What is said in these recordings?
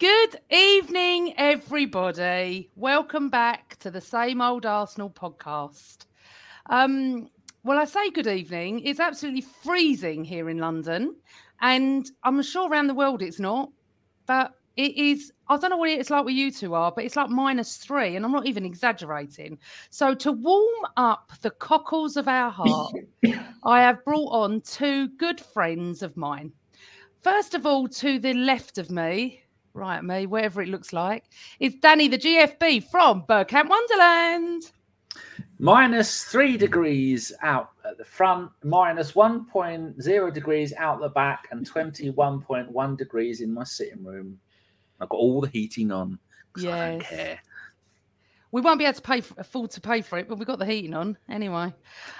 Good evening, everybody. Welcome back to the Same Old Arsenal podcast. Um, well, I say good evening. It's absolutely freezing here in London, and I'm sure around the world it's not, but it is. I don't know what it's like where you two are, but it's like minus three, and I'm not even exaggerating. So, to warm up the cockles of our heart, I have brought on two good friends of mine. First of all, to the left of me, right me, whatever it looks like, is Danny the GFP from Bergkamp Wonderland. Minus three degrees out at the front, minus 1.0 degrees out the back, and 21.1 degrees in my sitting room. I've got all the heating on. on. 'cause I don't care. We won't be able to pay for, afford to pay for it, but we've got the heating on anyway.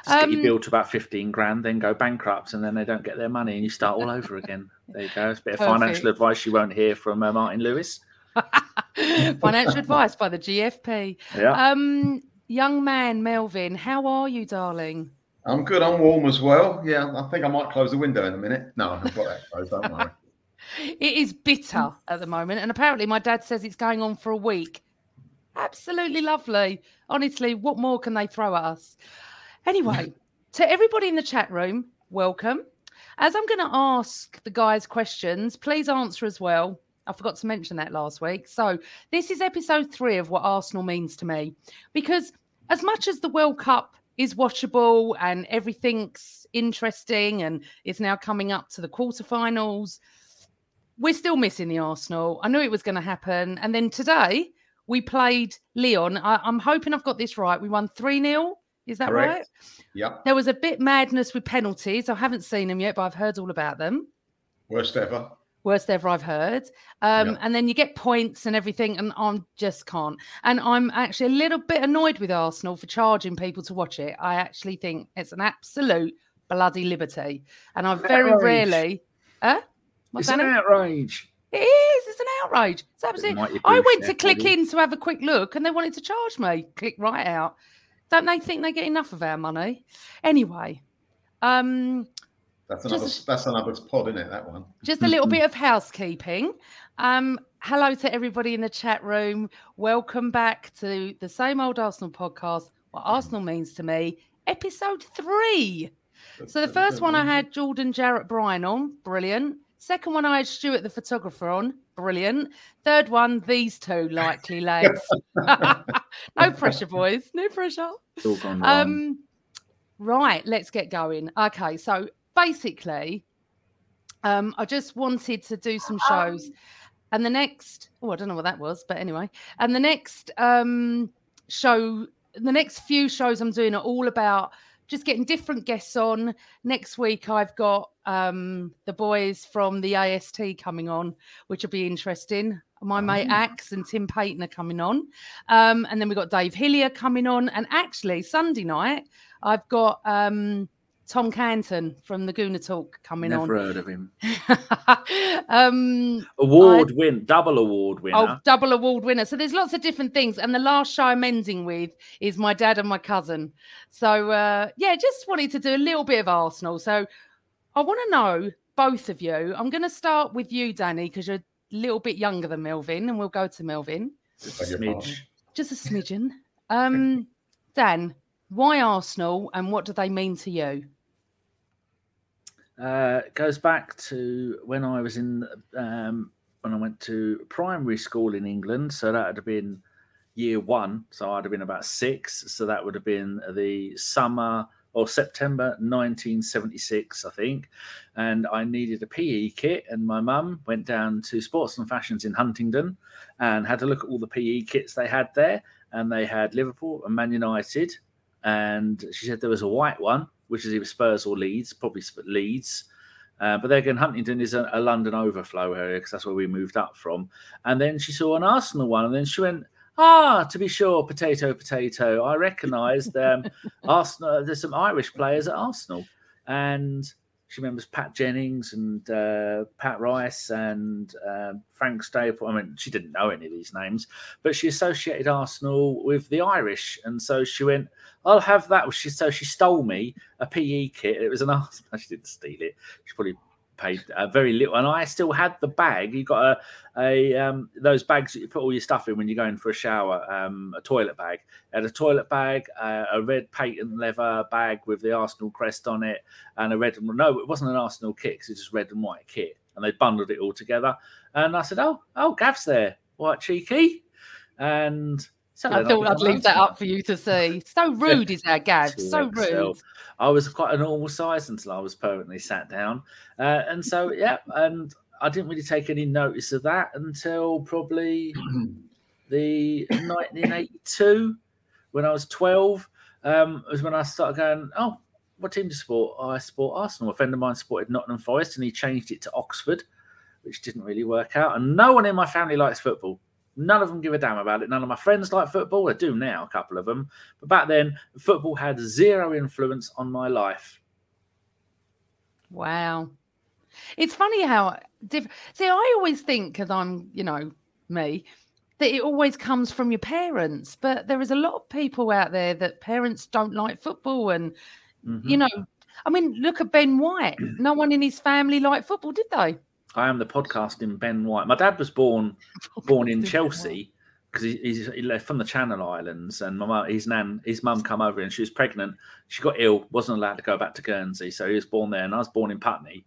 Just get Um, your bill to about 15 grand, then go bankrupt, and then they don't get their money, and you start all over again. There you go. It's a bit of financial advice you won't hear from uh, Martin Lewis. Financial advice by the GFP. Yeah. Um, young man Melvyn, how are you, darling? I'm good. I'm warm as well. Yeah, I think I might close the window in a minute. No, I've got that closed. Don't worry. It is bitter at the moment, and apparently my dad says it's going on for a week. Absolutely lovely. Honestly, what more can they throw at us? Anyway, to everybody in the chat room, welcome. As I'm going to ask the guys questions, please answer as well. I forgot to mention that last week. So, this is episode three of what Arsenal means to me. Because as much as the World Cup is watchable and everything's interesting and it's now coming up to the quarterfinals, we're still missing the Arsenal. I knew it was going to happen. And then today we played Lyon. I, am hoping I've got this right. We won 3 0. Is that Correct. right? Yep. There was a bit madness with penalties. I haven't seen them yet, but I've heard all about them. Worst ever. Worst ever I've heard. Um, Yep. And then you get points and everything, and I am just can't. And I'm actually a little bit annoyed with Arsenal for charging people to watch it. I actually think it's an absolute bloody liberty. And I very Outrage. rarely. Huh? What's it's an outrage. It is. It's an outrage. It's absolutely. I went to click in to have a quick look, and they wanted to charge me. Click right out. Don't they think they get enough of our money? Anyway, um, That's another. Just- That's another pod, isn't it? That one. just a little bit of housekeeping. Um, hello to everybody in the chat room. Welcome back to the same old Arsenal podcast. What Arsenal means to me, episode three. So the first one I had Jordan Jarrett Bryan on, brilliant. Second one I had Stuart the photographer on, brilliant. Third one, these two likely lads. no pressure, boys. No pressure. All gone. Um, right, let's get going. Okay, so basically, um, I just wanted to do some shows, and the next, oh, I don't know what that was, but anyway, and the next um show, the next few shows I'm doing are all about just getting different guests on. Next week, I've got um the boys from the AST coming on, which will be interesting. My mate Axe and Tim Payton are coming on. Um, and then we've got Dave Hillier coming on. And actually, Sunday night, I've got um, Tom Canton from the Gooner Talk coming Never on. Never heard of him. um, Award win, double award winner. oh, double award winner. So there's lots of different things. And the last show I'm ending with is my dad and my cousin. So uh, yeah, just wanted to do a little bit of Arsenal. So I want to know both of you. I'm going to start with you, Danny, because you're a little bit younger than Melvyn, and we'll go to Melvyn. Just a Beg smidge. Just a smidgen. Um, Dan, why Arsenal, and what do they mean to you? Uh, goes back to when I was in um, when I went to primary school in England. So that would have been year one. So I'd have been about six. So that would have been the summer or September 1976, I think. And I needed a PE kit, and my mum went down to Sports and Fashions in Huntingdon and had a look at all the PE kits they had there. And they had Liverpool and Man United. And she said there was a white one, which is either Spurs or Leeds, probably Leeds. Uh, but then again, Huntingdon is a, a London overflow area because that's where we moved up from. And then she saw an Arsenal one, and then she went, "Ah, to be sure, potato, potato." I recognised um, Arsenal. There's some Irish players at Arsenal, and she remembers Pat Jennings and uh, Pat Rice and um Frank Staple. I mean, she didn't know any of these names, but she associated Arsenal with the Irish, and so she went, "I'll have that." She so she stole me a PE kit. It was an Arsenal. She didn't steal it. She probably paid uh, very little, and I still had the bag. You got a a um, those bags that you put all your stuff in when you're going for a shower, um, a toilet bag. It had a toilet bag, uh, a red patent leather bag with the Arsenal crest on it, and a red. No, it wasn't an Arsenal kit. 'cause It's just red and white kit, and they bundled it all together. And I said, "Oh, oh, Gav's there, white cheeky," and. So I thought I'd leave that up for you to see. So rude is our Gav. So rude. I was quite a normal size until I was permanently sat down, uh, and so yeah, and I didn't really take any notice of that until probably the 1982 when I was 12. Um, was when I started going, oh, what team do you support? Oh, I support Arsenal. A friend of mine supported Nottingham Forest, and he changed it to Oxford, which didn't really work out. And no one in my family likes football. None of them give a damn about it. None of my friends like football. I do now, a couple of them. But back then, football had zero influence on my life. Wow. It's funny how diff- see. I always think because I'm, you know, me, that it always comes from your parents. But there is a lot of people out there that parents don't like football, and Mhm. you know, I mean, look at Ben White. No one in his family liked football, did they? I am the podcasting Ben White. My dad was born born in Chelsea because he, he's he left from the Channel Islands, and my mum, his nan, his mum, come over and she was pregnant. She got ill, wasn't allowed to go back to Guernsey, so he was born there, and I was born in Putney.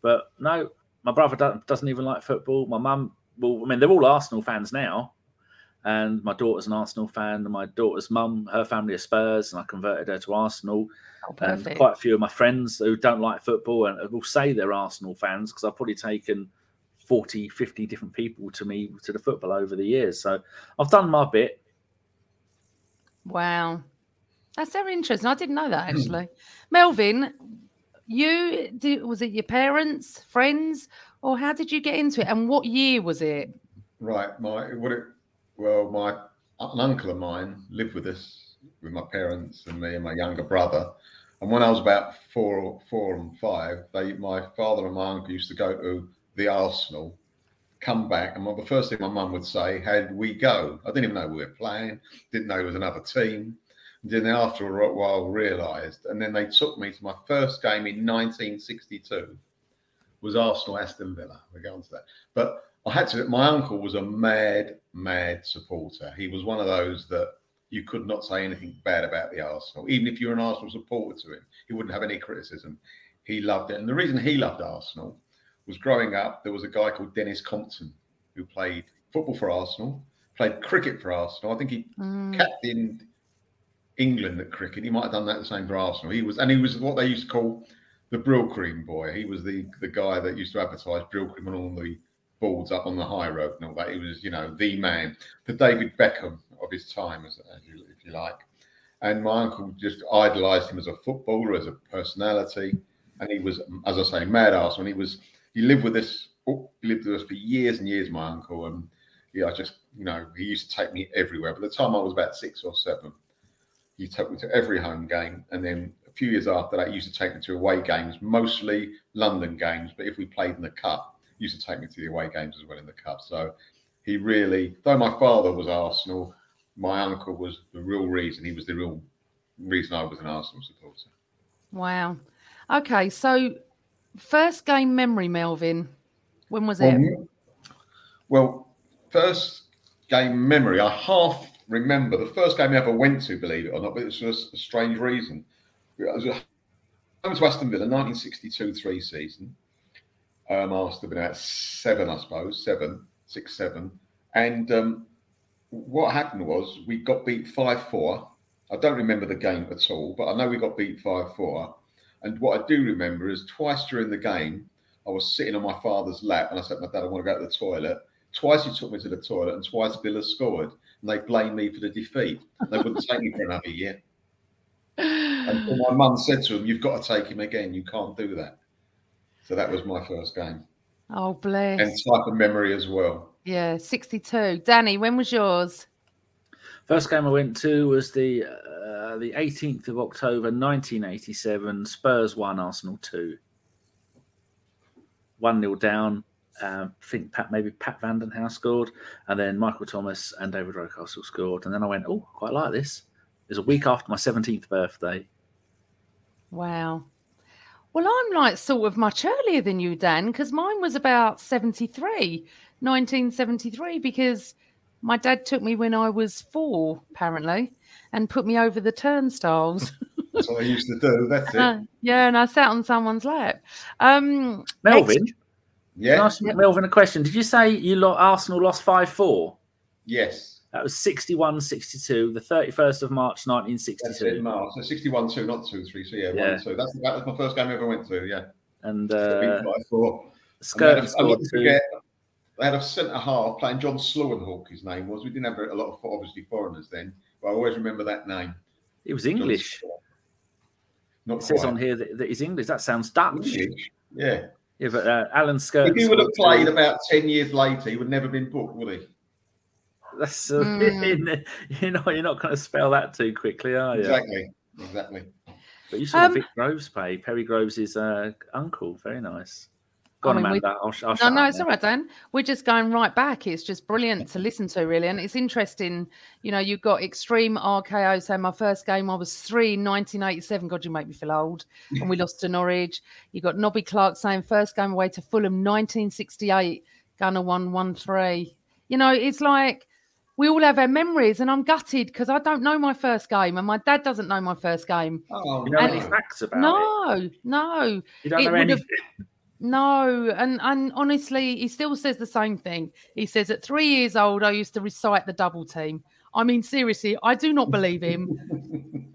But no, my brother doesn't, doesn't even like football. My mum, well, I mean, they're all Arsenal fans now, and my daughter's an Arsenal fan, and my daughter's mum, her family are Spurs, and I converted her to Arsenal. Oh, And perfect. quite a few of my friends who don't like football and will say they're Arsenal fans because I've probably taken 40, 50 different people to me to the football over the years. So I've done my bit. Wow. That's very interesting. I didn't know that hmm. actually. Melvyn, you did, was it your parents, friends, or how did you get into it? And what year was it? Right. My what it well, my an uncle of mine lived with us with my parents and me and my younger brother. And when I was about four, four and five, they my father and my uncle used to go to the Arsenal, come back, and the first thing my mum would say, "How did we go?" I didn't even know we were playing, didn't know it was another team. And then after a while, realised, and then they took me to my first game in 1962. Was Arsenal Aston Villa? We're going to that, but I had to. My uncle was a mad, mad supporter. He was one of those that you could not say anything bad about the Arsenal, even if you're an Arsenal supporter to him. He wouldn't have any criticism. He loved it, and the reason he loved Arsenal was growing up. There was a guy called Denis Compton who played football for Arsenal, played cricket for Arsenal. I think he Mm, captained England at cricket. He might have done that the same for Arsenal. He was, and he was what they used to call the Brylcreem boy. He was the the guy that used to advertise Brylcreem on all the boards up on the high road and all that. He was, you know, the man, the David Beckham of his time, as, as you, if you like. And my uncle just idolised him as a footballer, as a personality, and he was, as I say, mad Arsenal. And he was, he lived with us, oh, he lived with us for years and years. My uncle, and yeah, I just, you know, he used to take me everywhere. By the time I was about six or seven, He took me to every home game, and then a few years after that, he used to take me to away games, mostly London games. But if we played in the cup, used to take me to the away games as well in the cup. So he really, though my father was Arsenal, my uncle was the real reason. He was the real reason I was an Arsenal supporter. Wow. Okay, so first game memory, Melvyn. When was it? Well, well, first game memory, I half remember the first game I ever went to, believe it or not, but it was a strange reason. It was home to Aston Villa, 1962 3 season. Um, been about seven, I suppose, seven, six, seven. And um, what happened was we got beat 5 4. I don't remember the game at all, but I know we got beat 5 4. And what I do remember is twice during the game, I was sitting on my father's lap and I said, My dad, I want to go to the toilet. Twice he took me to the toilet and twice Villa scored. And they blamed me for the defeat. They wouldn't take me for another year. And my mum said to him, You've got to take him again. You can't do that. So that was my first game. Oh, bless. And type of memory as well. Yeah, 62. Danny, when was yours? First game I went to was the uh, the 18th of October 1987. Spurs 1, Arsenal 2. 1 0 down. Uh, I think Pat maybe Pat Vanden Hauwe scored, and then Michael Thomas and David Rocastle scored. And then I went, Oh, quite like this. It was a week after my 17th birthday. Wow. Well, I'm like sort of much earlier than you, Dan, because mine was about 73, 1973, because my dad took me when I was four, apparently, and put me over the turnstiles. That's what I used to do. That's it. Uh, yeah, and I sat on someone's lap. Um, Melvyn, ex- Yeah. can I ask Melvyn a question? Did you say you lo- Arsenal lost 5 4? Yes. That was 61 62, the 31st of March That's it. 1962. March. So 61 2, not 2 3. So yeah, Yeah. 1 2. That's, that was my first game I ever went to. Yeah. And uh, four. And they had scored two. forget, They had a centre half playing John Sleeuwenhoek, his name was. We didn't have a lot of obviously foreigners then, but I always remember that name. It was English. Not It says on here that, that he's English. That sounds Dutch. English. Yeah. Yeah, but uh, Alan Skirt. If he would have played two. about 10 years later, he would never been booked, would he? That's uh, Mm. you know you're not going to spell that too quickly, are you? Exactly. Exactly. But you saw Um, Vic Groves play. Perry Groves' is uh, uncle. Very nice. Go I on, mean, we- Amanda. I'll, I'll No, no, it's all right, Dan. We're just going right back. It's just brilliant to listen to, really. And it's interesting, you know, you've got Extreme RKO saying my first game, I was three in 1987. God, you make me feel old. And we lost to Norwich. You got Nobby Clark saying first game away to Fulham, 1968. Gunner 1 1 3. You know, it's like we all have our memories, and I'm gutted because I don't know my first game, and my dad doesn't know my first game. Oh, You know any facts about it? No, no. You don't know would anything. No, and and honestly, he still says the same thing. He says at three years old, I used to recite the double team. I mean, seriously, I do not believe him,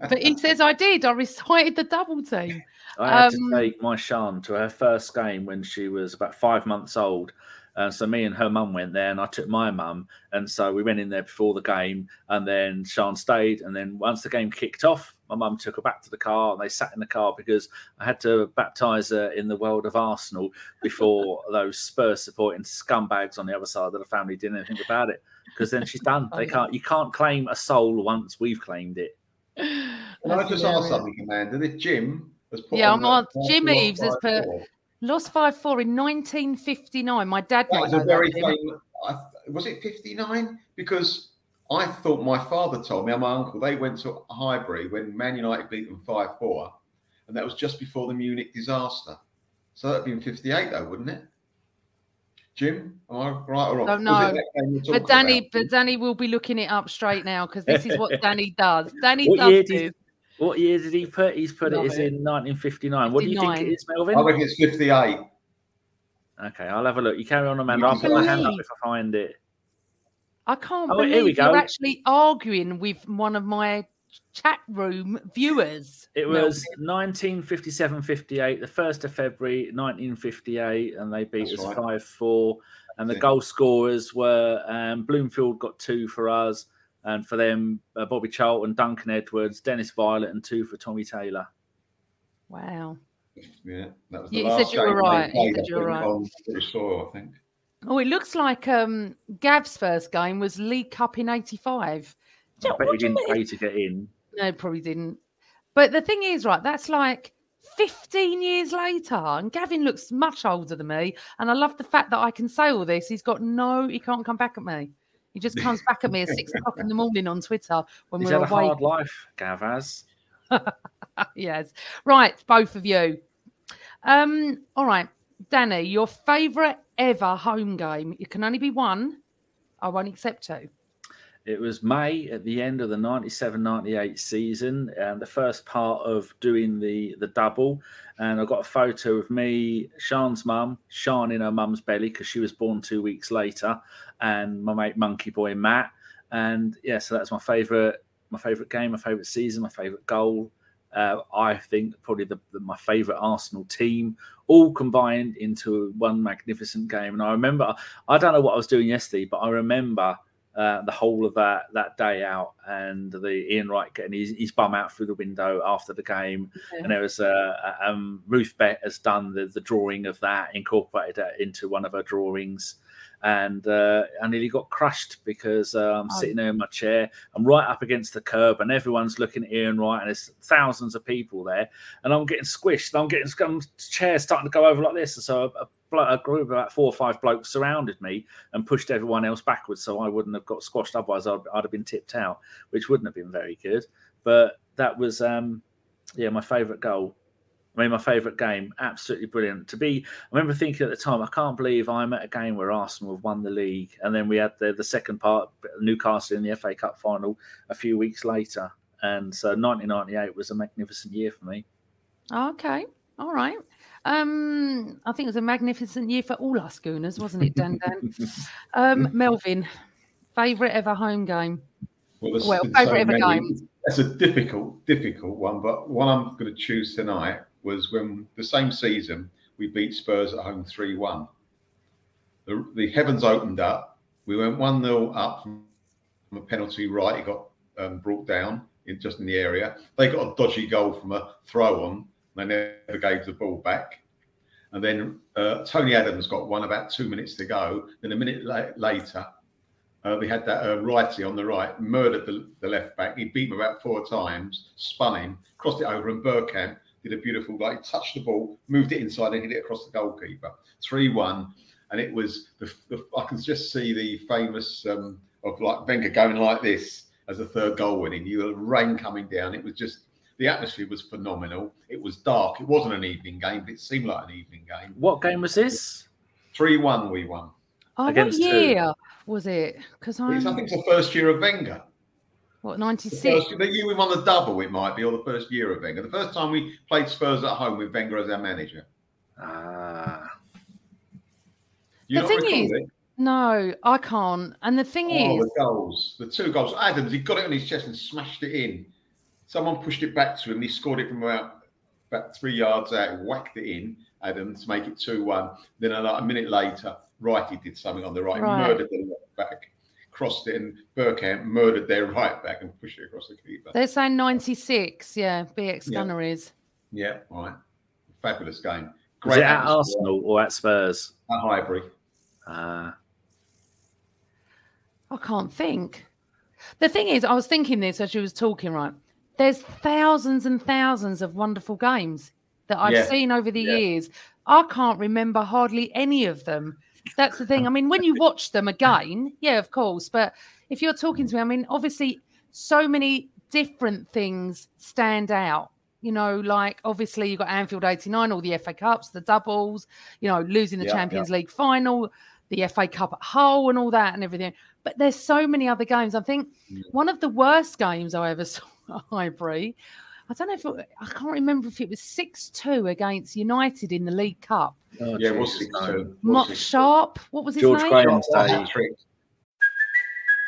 but he says I did. I recited the double team. I had Um, to take my Sean to her first game when she was about five months old. Uh, so me and her mum went there, and I took my mum, and so we went in there before the game, and then Sean stayed, and then once the game kicked off, my mum took her back to the car, and they sat in the car because I had to baptise her in the world of Arsenal before those Spurs supporting scumbags on the other side of the family did anything about it. Because then she's done. They can't. You can't claim a soul once we've claimed it. Can I That's just ask hilarious. something, Amanda? That Jim has put Yeah, on I'm on- Jim lot Eves has put- four. Lost five four in 1959. My dad That was a very that. Famous. I, was it 59? Because I thought my father told me, and my uncle, they went to Highbury when Man United beat them 5 4, and that was just before the Munich disaster. So that'd been 58, though, wouldn't it? Jim, am I right or wrong? Don't Was it know. that game you're But Danny, about? but Danny will be looking it up straight now because this is what Danny does. Danny What does this. Did- What year did he put? He's put it Love is it. in 1959. What do you think it 59. is, Melvyn? I reckon it's 58. Okay, I'll have a look. You carry on, Amanda. I'll put my hand up if I find it. I can't Oh, believe here we go. you're actually arguing with one of my chat room viewers. It was 1957-58, the first of February 1958, and they beat That's us right. five four. And the Yeah. goal scorers were um, Bloomfield got two for us, and for them uh, Bobby Charlton, Duncan Edwards, Dennis Viollet, and two for Tommy Taylor. Wow. Yeah, that was the you last said you were game right. You said you were right. On British soil, I think. Oh, it looks like um, Gav's first game was League Cup in '85. I bet What he didn't pay to get in. No, probably didn't. But the thing is, right, that's like 15 years later, and Gavin looks much older than me. And I love the fact that I can say all this. He's got no, he can't come back at me. He just comes back at me at six o'clock in the morning on Twitter when He's we're had a hard life, Gav has. yes. Right, both of you. Um, all right, Danny, your favourite ever home game. It can only be one. I won't accept two. It was May at the end of the 97 98 season, and the first part of doing the, the double. And I got a photo of me, Sean's mum, Sean in her mum's belly because she was born two weeks later, and my mate Monkey Boy Matt. And yeah, so that's my favourite my favourite game, my favourite season, my favourite goal. Uh, I think probably the, the, my favourite Arsenal team, all combined into one magnificent game. And I remember, I don't know what I was doing yesterday, but I remember uh, the whole of that that day out and the Ian Wright getting his, his bum out through the window after the game. Okay. And there was uh, um, Ruth Bett has done the, the drawing of that, incorporated it into one of her drawings. And uh, I nearly got crushed because uh, I'm Oh. sitting there in my chair. I'm right up against the curb, and everyone's looking at Ian Wright, and there's thousands of people there. And I'm getting squished. I'm getting um, chairs starting to go over like this. And so a, a, a group of about four or five blokes surrounded me and pushed everyone else backwards, so I wouldn't have got squashed. Otherwise, I'd, I'd have been tipped out, which wouldn't have been very good. But that was, um, yeah, my favourite goal. I mean, my favourite game. Absolutely brilliant. To be, I remember thinking at the time, I can't believe I'm at a game where Arsenal have won the league, and then we had the the second part, Newcastle in the FA Cup final a few weeks later. And so 1998 was a magnificent year for me. Okay. All right. Um, I think it was a magnificent year for all our schooners, wasn't it, Dan Dan? um, Melvyn, favourite ever home game. Well, there's Well, been so favourite ever many. game. That's a difficult, difficult one, but one I'm going to choose tonight was when the same season we beat Spurs at home 3 1. The, heavens opened up. We went 1 0 up from a penalty right. It got um, brought down in just in the area. They got a dodgy goal from a throw on. They never gave the ball back. And then uh, Tony Adams got one about two minutes to go. Then a minute la- later, uh, we had that uh, Wrighty on the right, murdered the, the left back. He beat him about four times, spun him, crossed it over, and Bergkamp did a beautiful, like, touched the ball, moved it inside, and hit it across the goalkeeper. 3 1. And it was, the, the, I can just see the famous um, of like Wenger going like this as the third goal winning. You had rain coming down. It was just, the atmosphere was phenomenal. It was dark. It wasn't an evening game, but it seemed like an evening game. What game was this? 3 1 we won. Oh, what Against who? year was it? Because I I'm think it's the first year of Wenger. What ninety six. first, the year we won the double, it might be, or the first year of Wenger. The first time we played Spurs at home with Wenger as our manager. Ah, You The thing is- it? No, I can't. And the thing Oh, is, the goals, the two goals. Adams, he got it on his chest and smashed it in. Someone pushed it back to him. He scored it from about about three yards out, whacked it in. Adams to make it two one. Then a, a minute later, Wrighty did something on the right, Right. murdered the left back, crossed it, and Bergkamp murdered their right back and pushed it across the keeper. they're saying ninety six. Yeah, BX Yeah. Is. Yeah, all right. Fabulous game. was it at Arsenal or at Spurs? At Highbury. Ah, I can't think. The thing is, I was thinking this as you was talking, right? There's thousands and thousands of wonderful games that I've Yeah, seen over the yeah. years. I can't remember hardly any of them. That's the thing. I mean, when you watch them again, yeah, of course. But if you're talking to me, I mean, obviously, so many different things stand out. You know, like obviously you got Anfield '89, all the FA Cups, the doubles. You know, losing the Yeah, Champions League final, the FA Cup at Hull, and all that, and everything. But there's so many other games. I think Yeah. one of the worst games I ever saw at Highbury. I don't know if it, I can't remember if it was six two against United in the League Cup. Oh, Yeah, it was Jesus, 6 2. Mark Sharpe, what was his George name? Graham. Hat trick.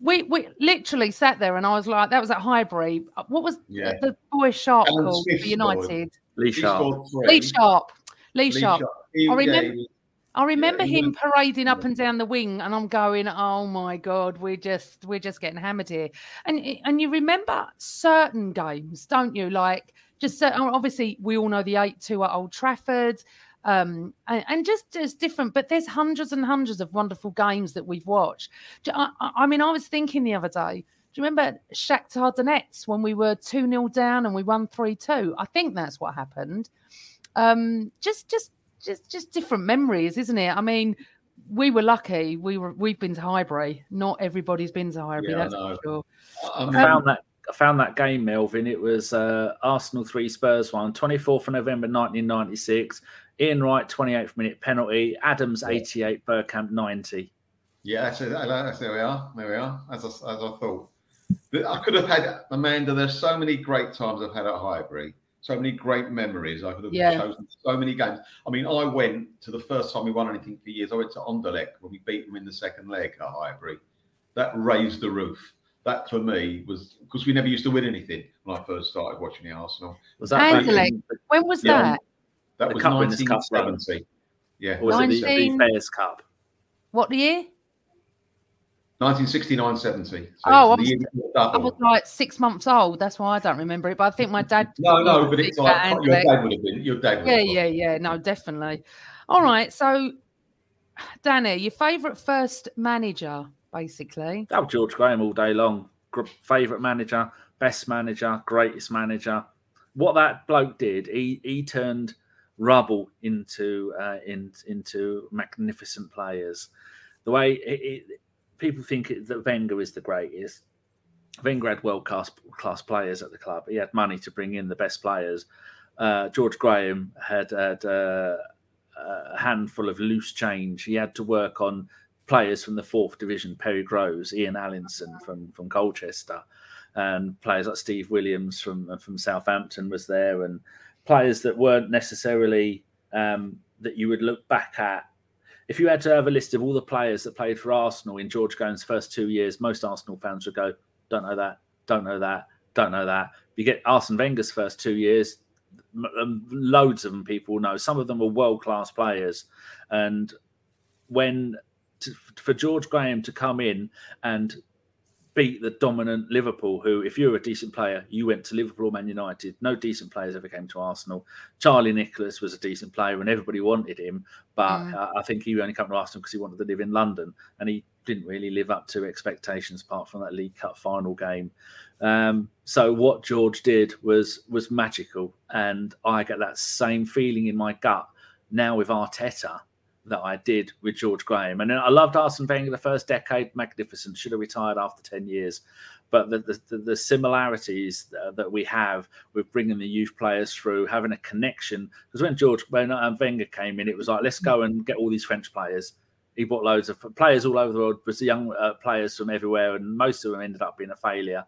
We we literally sat there and I was like, that was at Highbury. Uh, what was Yeah. the boy Sharpe Alan called Smith for United? Lee Sharpe. Lee Sharpe. Lee, Lee Sharpe. He- I remember- he was- I remember he him went- parading up and down the wing, and I'm going, "Oh my god, we're just we're just getting hammered here." And eh, and you remember certain games, don't you? Like just certain, obviously we all know the eight two at Old Trafford, um, and, and just as different. But there's hundreds and hundreds of wonderful games that we've watched. I, I- mean, I was thinking the other day. Do you remember Shakhtar Donetsk when we were two 0 down and we won three two? I think that's what happened. Um, just just just just different memories, isn't it? I mean, we were lucky. We were we've been to Highbury. Not everybody's been to Highbury. Yeah, that's for sure. I found that I found that game, Melvyn. It was uh, Arsenal three Spurs one, 24th of November 1996. Ian Wright, 28th minute penalty. Adams 88, Bergkamp 90. Yeah, that's it. There we are. There we are. As I, as I thought, I could have had Amanda. There's so many great times I've had at Highbury. So many great memories. I could have Yeah. chosen so many games. I mean, I went to the first time we won anything for years. I went to Anderlecht when we beat them in the second leg at Highbury. That raised the roof. That for me was because we never used to win anything when I first started watching the Arsenal. Was that Anderlecht. When was Yeah. that? That The was Cup Winners' Cup run. 1970. Yeah, or was it the, the Fairs Cup? What year? 1969 70. So Oh, it's the I year was- before double. I was like six months old. That's why I don't remember it. But I think my dad. No, no, but it's about like your Anderlecht. dad would have been. Your dad would Yeah, have yeah, yeah. No, definitely. All right. So, Danny, your favourite first manager, basically. Oh, George Graham all day long. Favorite manager, best manager, greatest manager. What that bloke did, he he turned rubble into uh, in, into magnificent players. The way it, it, people think that Wenger is the greatest. Wenger had world class class players at the club. He had money to bring in the best players. Uh, George Graham had had uh, a handful of loose change. He had to work on players from the fourth division, Perry Groves, Ian Allinson from from Colchester, and players like Steve Williams from from Southampton was there, and players that weren't necessarily um, that you would look back at. If you had to have a list of all the players that played for Arsenal in George Graham's first two years, most Arsenal fans would go, "Don't know that, don't know that, don't know that." You get Arsene Wenger's first two years, um, loads of them people know. Some of them are world class players, and when to, for George Graham to come in and beat the dominant Liverpool, who, if you were a decent player, you went to Liverpool or Man United. No decent players ever came to Arsenal. Charlie Nicholas was a decent player and everybody wanted him, but Mm. uh, I think he only came to Arsenal because he wanted to live in London and he didn't really live up to expectations apart from that League Cup final game. Um, so what George did was was magical, and I get that same feeling in my gut now with Arteta that I did with George Graham. And I loved Arsene Wenger the first decade, magnificent. Should have retired after ten years, but the the, the, the similarities uh, that we have with bringing the youth players through, having a connection. Because when George when um, Wenger came in, it was like let's go and get all these French players. He brought loads of players all over the world, was young uh, players from everywhere, and most of them ended up being a failure.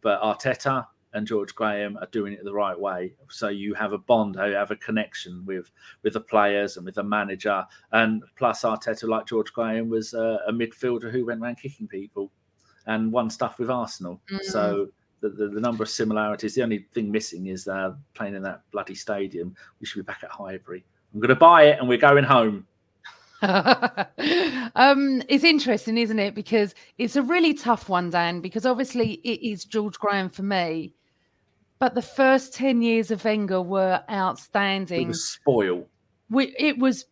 But Arteta and George Graham are doing it the right way. So you have a bond, you have a connection with with the players and with the manager. And plus, Arteta, like George Graham, was uh, a midfielder who went around kicking people and won stuff with Arsenal. So the, the, the number of similarities. The only thing missing is uh, playing in that bloody stadium. We should be back at Highbury. I'm going to buy it and we're going home. um, it's interesting, isn't it? Because it's a really tough one, Dan, because obviously it is George Graham for me. But the first 10 years of Wenger were outstanding. It was spoil. we, it was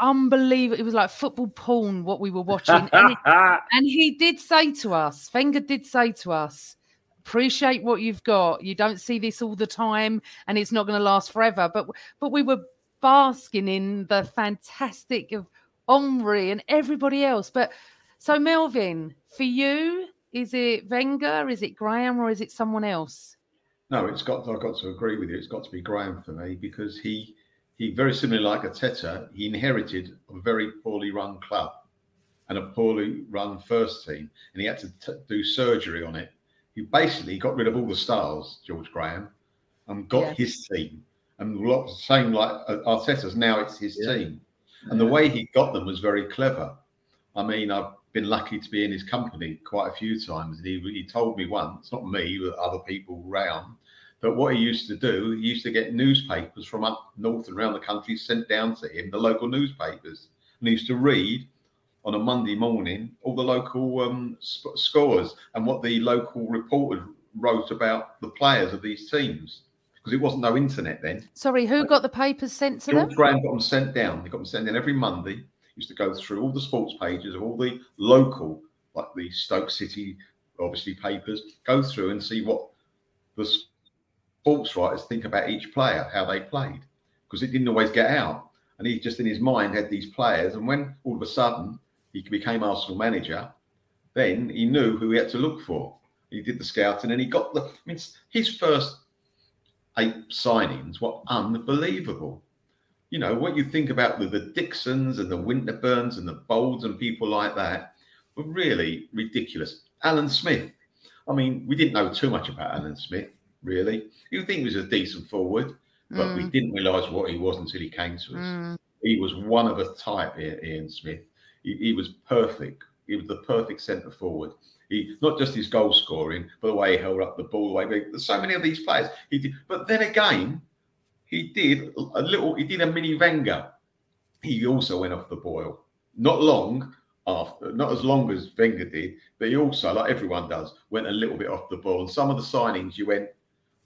unbelievable. It was like football porn, what we were watching. and, it- and he did say to us, Wenger did say to us, appreciate what you've got. You don't see this all the time and it's not going to last forever. But but we were basking in the fantastic of Omri and everybody else. But So, Melvyn, for you, is it Wenger, is it Graham, or is it someone else? No, it's got. I've got to agree with you. It's got to be Graham for me because he, he very similar like Arteta. He inherited a very poorly run club, and a poorly run first team, and he had to t- do surgery on it. He basically got rid of all the stars, George Graham, and got Yes. his team. And a lot same like uh, Arteta's now it's his Yeah. team, and the way he got them was very clever. I mean, I've been lucky to be in his company quite a few times. And he, he told me once, not me, but other people around, that what he used to do, he used to get newspapers from up north and around the country sent down to him, the local newspapers. And he used to read on a Monday morning all the local um, sp- scores and what the local reporter wrote about the players of these teams. Because it wasn't no internet then. Sorry, who got the papers sent to them? Graham got them sent down. He got them sent in every Monday. Used to go through all the sports pages of all the local, like the Stoke City, obviously papers, go through and see what the sports writers think about each player, how they played, because it didn't always get out. And he just in his mind had these players. And when all of a sudden he became Arsenal manager, then he knew who he had to look for. He did the scouting and he got the. I mean, his first eight signings were unbelievable you know, what you think about with the Dixons and the Winterburns and the Bolds and people like that were really ridiculous. Alan Smith. I mean, we didn't know too much about Alan Smith, really. You think he was a decent forward, but we Mm. didn't realise what he was until he came to us. Mm. He was one of a type, Ian Smith. He, he was perfect. He was the perfect centre forward. He not just his goal scoring, but the way he held up the ball, the way there's so many of these players. He did, but then again, he did a little. He did a mini Wenger. He also went off the boil. Not long after, not as long as Wenger did, but he also, like everyone does, went a little bit off the boil. And some of the signings, you went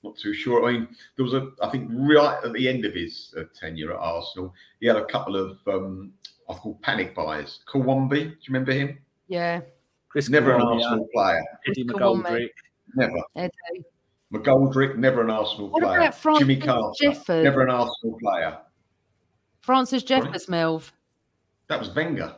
not too sure. I mean, there was a, I think, right at the end of his uh, tenure at Arsenal, he had a couple of, um, I call panic buys. Kiwomya, do you remember him? Yeah, Chris Never an Kiwomya, Arsenal player. Eddie McGoldrick. Never. Eddie. McGoldrick, never an Arsenal What player. about Francis Jimmy Carter, Jeffers? never an Arsenal player. Francis Sorry? Jeffers, Melv. That was Wenger.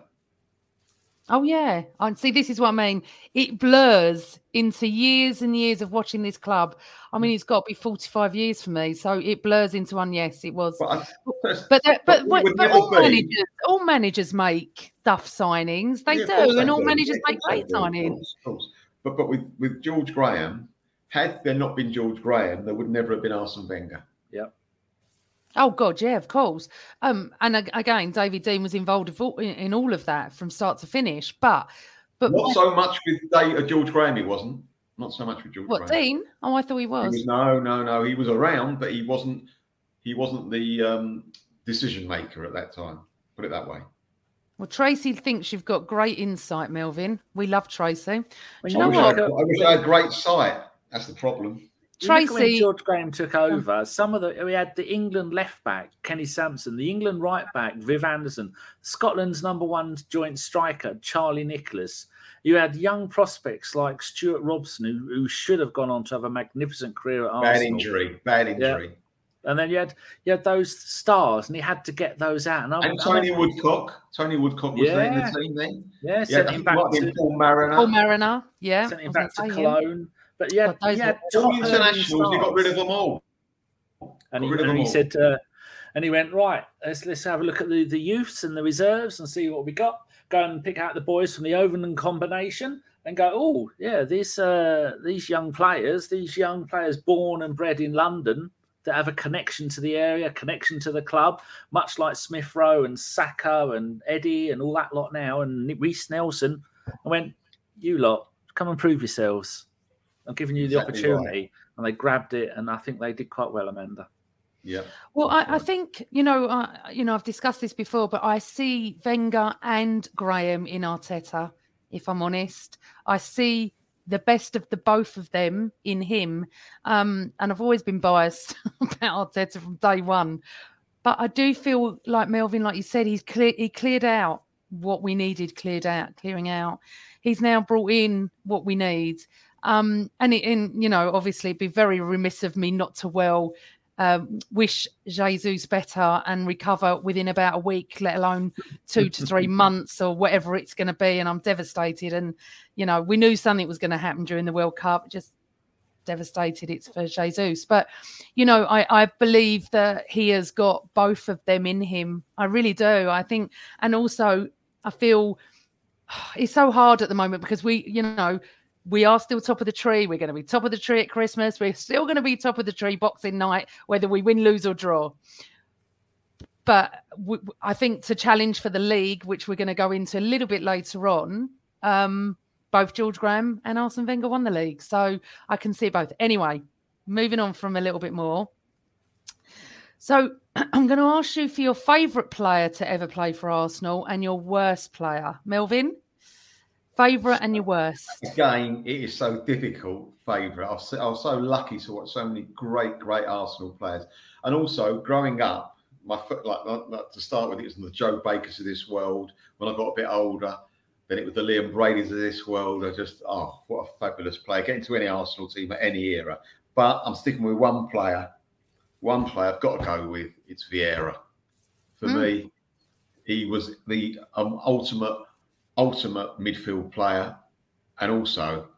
Oh yeah, and see, this is what I mean. It blurs into years and years of watching this club. I mean, hmm. it's got to be forty-five years for me, so it blurs into one. Yes, it was. But, But but, but, but never all be- managers, all managers make duff signings. They Yeah, do, course they and all do. managers Yeah, make great they do, of signings. course, of course. But but with, with George Graham, had there not been George Graham, there would never have been Arsene Wenger. Yep. Oh God, yeah, of course. Um, and ag- again, David Dein was involved in all- in in all of that from start to finish. But, but Not so much with Dave, uh, George Graham, he wasn't. Not so much with George what Graham. Dein? Oh, I thought he He was. was no, no, no. He was around, but he wasn't. He wasn't the um, decision maker at that time. Put it that way. Well, Tracy thinks you've got great insight, Melvyn. We love Tracy. When Do I you know wish, what? I, had, I wish I had great sight. That's the problem. You look at when George Graham took over, some of the we had the England left back Kenny Sansom, the England right back Viv Anderson, Scotland's number one joint striker Charlie Nicholas. You had young prospects like Stewart Robson, who, who should have gone on to have a magnificent career at Bad Arsenal. injury. Bad injury. And then you had you had those stars, and he had to get those out. And, I, And Tony remember- Woodcock. Tony Woodcock was there in Yeah. the team then. yeah, Yeah, sent him back might have been to Paul Mariner. Paul Mariner, yeah. sent him back to gonna him. Cologne. But yeah, had, God, those you had All top the earning internationals, he got rid of them all. And Got he, and he all. said, uh, and he went right. Let's let's have a look at the, the youths and the reserves and see what we got. Go and pick out the boys from the Overland combination and go. Oh yeah, these uh, these young players, these young players born and bred in London that have a connection to the area, connection to the club, much like Smith Rowe and Saka and Eddie and all that lot now and Reiss Nelson. I went, you lot, come and prove yourselves. I'm giving you the Exactly right. opportunity. And they grabbed it, and I think they did quite well, Amanda. Yeah. Well, I, I think you know, uh, you know, I've discussed this before, but I see Wenger and Graham in Arteta. If I'm honest, I see the best of the both of them in him, um, and I've always been biased about Arteta from day one. But I do feel like Melvyn, like you said, he's clear. He cleared out what we needed, cleared out, clearing out. He's now brought in what we need. Um, and in you know, obviously, it'd be very remiss of me not to well um, wish Jesus better and recover within about a week, let alone two to three months or whatever it's going to be. And I'm devastated. And, you know, we knew something was going to happen during the World Cup. Just devastated it's for Jesus. But, you know, I, I believe that he has got both of them in him. I really do. I think, and also I feel it's so hard at the moment because we, you know, we are still top of the tree. We're going to be top of the tree at Christmas. We're still going to be top of the tree Boxing Night, whether we win, lose, or draw. But I think to challenge for the league, which we're going to go into a little bit later on, um, both George Graham and Arsene Wenger won the league. So I can see both. Anyway, moving on from a little bit more. So I'm going to ask you for your favourite player to ever play for Arsenal and your worst player. Melvyn, favourite and your worst. Again, it is so difficult. Favourite. I was, so lucky to watch so many great, great Arsenal players, and also growing up, my foot like, like to start with, it was the Joe Bakers of this world. When I got a bit older, then it was the Liam Brady's of this world. I just, oh, what a fabulous player. Get into any Arsenal team at any era. But I'm sticking with one player. One player I've got to go with. It's Vieira. For Mm. me, he was the um, ultimate, ultimate midfield player. And also,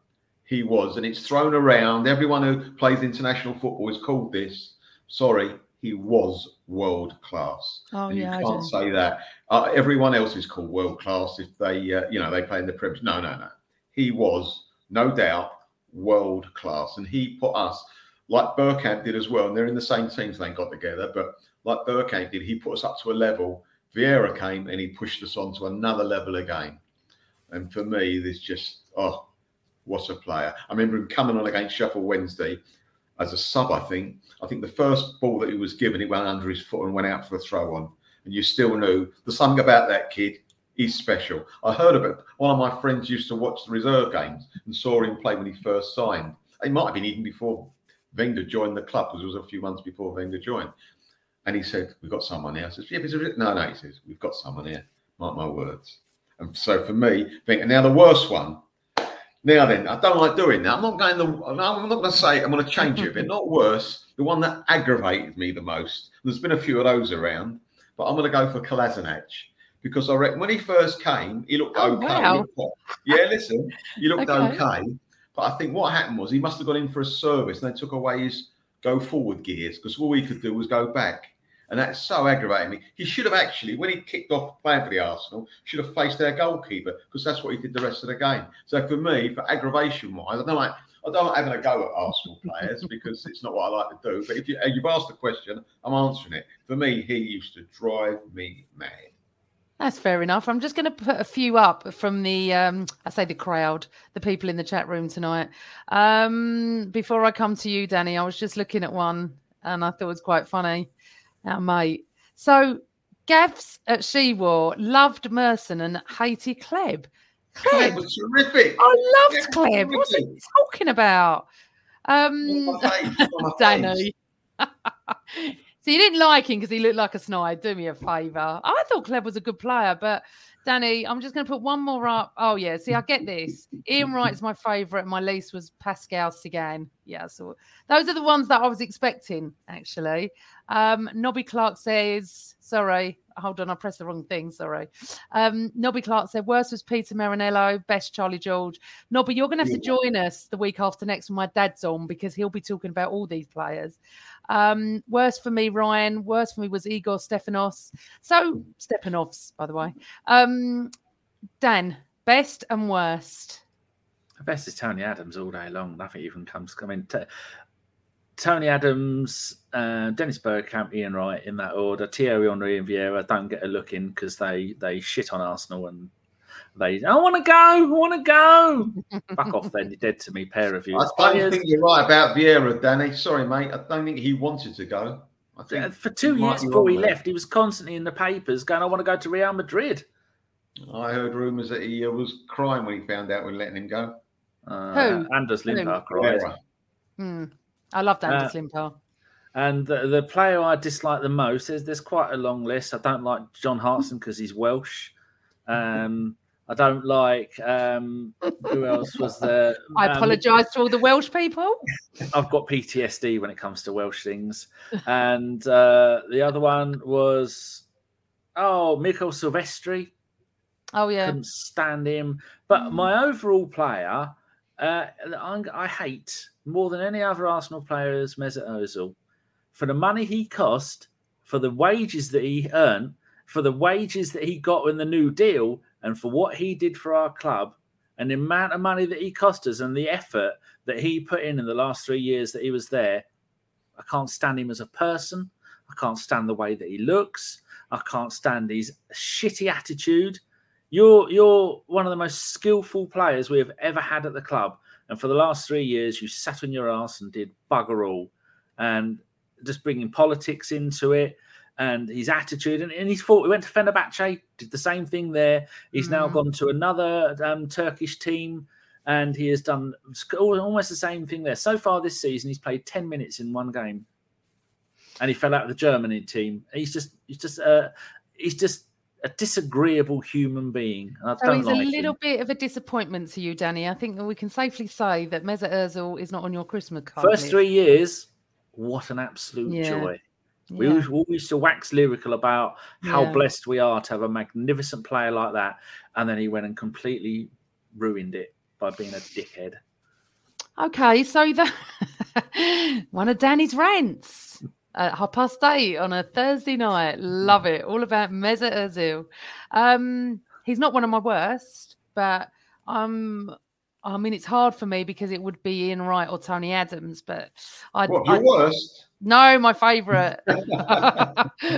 he was, and it's thrown around. Everyone who plays international football is called this. Sorry, he was world class. Oh, and yeah, I you can't say that. Uh, everyone else is called world class if they, uh, you know, they play in the Premier. No, no, no. He was no doubt world class, and he put us like Bergkamp did as well. And they're in the same teams. They got together, but like Bergkamp did, he put us up to a level. Vieira came and he pushed us on to another level again. And for me, there's just oh, what a player! I remember him coming on against Sheffield Wednesday as a sub. I think. I think the first ball that he was given, it went under his foot and went out for a throw on. And you still knew there's something about that kid. He's special. I heard of it. One of my friends used to watch the reserve games and saw him play when he first signed. It might have been even before Wenger joined the club because it was a few months before Wenger joined. And he said, "We've got someone here." I said, "Yeah, but is it-" no, no." He says, "We've got someone here." Mark my words. And so for me, Wenger. Now the worst one. Now then, I don't like doing that. I'm not going to. I'm not going to say. I'm going to change it But. Not worse. The one that aggravated me the most. There's been a few of those around, but I'm going to go for Kolasinac because I reckon when he first came, he looked Oh, okay. wow. Yeah, listen, he looked Okay. okay. But I think what happened was he must have gone in for a service and they took away his go forward gears because all he could do was go back. And that's so aggravating me. He should have actually, when he kicked off playing for the Arsenal, should have faced their goalkeeper because that's what he did the rest of the game. So for me, for aggravation wise, I don't like I don't like having a go at Arsenal players because it's not what I like to do. But if you, you've asked the question, I'm answering it. For me, he used to drive me mad. That's fair enough. I'm just going to put a few up from the, um, I say the crowd, the people in the chat room tonight. Um, before I come to you, Danny, I was just looking at one and I thought it was quite funny. Our mate. So, Gavs at She Shewar loved Merson and hated Hleb. Hleb. was terrific. I loved Hleb. was he talking about? Um, On my face, on my face. Danny. so you didn't like him because he looked like a snide. Do me a favour. I thought Hleb was a good player, but Danny, I'm just going to put one more up. Oh yeah, see, I get this. Ian Wright's my favourite. My least was Pascal Cygan. Yeah, so those are the ones that I was expecting. Actually, um, Nobby Clark says, "Sorry, hold on, I pressed the wrong thing. Sorry." Um, Nobby Clark said, "Worst was Peter Marinello. Best Charlie George." Nobby, you're going to have to join us the week after next when my dad's on because he'll be talking about all these players. Um, worst for me, Ryan. Worst for me was Igor Stefanos. So Stepanovs, by the way. Um, Dan, best and worst. The best is Tony Adams all day long. Nothing even comes. I mean, t- Tony Adams, uh, Dennis Bergkamp, Ian Wright in that order. Thierry Henry and Vieira don't get a look in because they they shit on Arsenal and they. I want to go. I want to go. Back off, then. You're dead to me. Pair of you. I don't Players- think you're right about Vieira, Danny. Sorry, mate. I don't think he wanted to go. I Uh, think For two years before he there. left, he was constantly in the papers going, "I want to go to Real Madrid." I heard rumours that he uh, was crying when he found out we're letting him go. Uh, Who? Anders Who? Lindberg, right? Vieira. Hmm. I loved Anders Uh, Limpar. And the, the player I dislike the most is there's quite a long list. I don't like John Hartson because he's Welsh. Um, I don't like um, who else was there? I Um, apologise to all the Welsh people. I've got PTSD when it comes to Welsh things. And uh, the other one was oh Mikaël Silvestre. Oh yeah, Couldn't stand him. But Mm. my overall player, uh, I, I hate more than any other Arsenal player is Mesut Ozil. For the money he cost, for the wages that he earned, for the wages that he got in the new deal, and for what he did for our club, and the amount of money that he cost us, and the effort that he put in in the last three years that he was there, I can't stand him as a person. I can't stand the way that he looks. I can't stand his shitty attitude. You're you're one of the most skillful players we have ever had at the club, and for the last three years, you sat on your ass and did bugger all, and just bringing politics into it and his attitude. And, and he's fought. He went to Fenerbahce, did the same thing there. He's now Mm. gone to another um, Turkish team, and he has done almost the same thing there. So far this season, he's played ten minutes in one game, and he fell out of the Germany team. He's just he's just uh, he's just a disagreeable human being. I So he's like a little him. bit of a disappointment to you, Danny. I think we can safely say that Mesut Ozil is not on your Christmas card. First three years, what an absolute Yeah. joy. We Yeah. always, used to wax lyrical about how Yeah. blessed we are to have a magnificent player like that, and then he went and completely ruined it by being a dickhead. Okay, so the one of Danny's rants at half past eight on a Thursday night. Love it. All about Mesut Ozil. Um, he's not one of my worst, but um, I mean, it's hard for me because it would be Ian Wright or Tony Adams, but I, What, your worst? No, my favourite,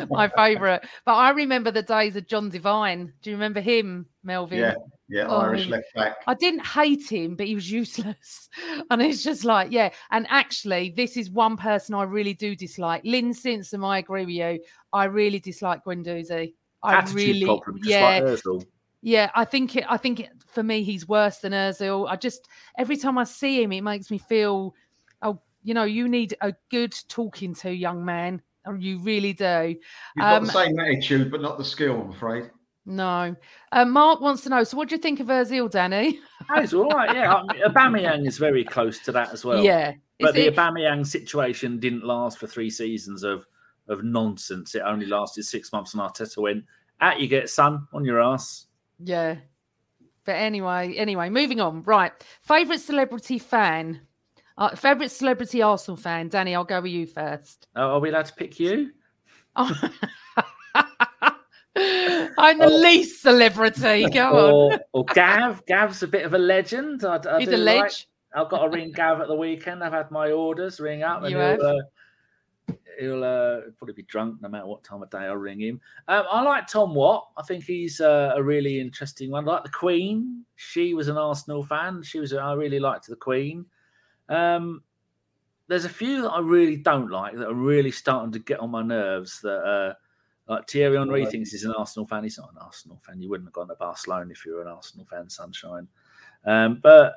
my favourite. But I remember the days of John Devine. Do you remember him, Melvin? Yeah, yeah, Oh, Irish left back. I didn't hate him, but he was useless. And it's just like, yeah. And actually, this is one person I really do dislike. Lynn Simpson, I agree with you. I really dislike Guendouzi. I Attitude really, problem, yeah, like yeah. I think it. I think it, for me, he's worse than Özil. I just every time I see him, it makes me feel, oh, you know, you need a good talking to, young man. Or you really do. You've got Um, the same attitude, but not the skill, I'm afraid. No. Uh, Mark wants to know. So, what do you think of Özil, Danny? Oh, He's all right, yeah. I mean, Aubameyang is very close to that as well. yeah. But Is the it- Aubameyang situation didn't last for three seasons of of nonsense. It only lasted six months, and Arteta went, "Out you get, son, on your ass." Yeah. But anyway, anyway, moving on. Right. Favorite celebrity fan. Uh, favorite celebrity Arsenal fan. Danny, I'll go with you first. Oh, are we allowed to pick you? Oh. I'm the least celebrity. Go on. Or, or Gav? Gav's a bit of a legend. I, I He's a like- ledge. I've got to ring Gav at the weekend. I've had my orders ring up, and You he'll, have? uh, he'll uh, probably be drunk no matter what time of day I ring him. Um, I like Tom Watt. I think he's uh, a really interesting one. I like the Queen. She was an Arsenal fan. She was. I really liked the Queen. Um, there's a few that I really don't like that are really starting to get on my nerves. That uh, like Thierry Henry Right. thinks he's an Arsenal fan. He's not an Arsenal fan. You wouldn't have gone to Barcelona if you were an Arsenal fan, sunshine. Um, but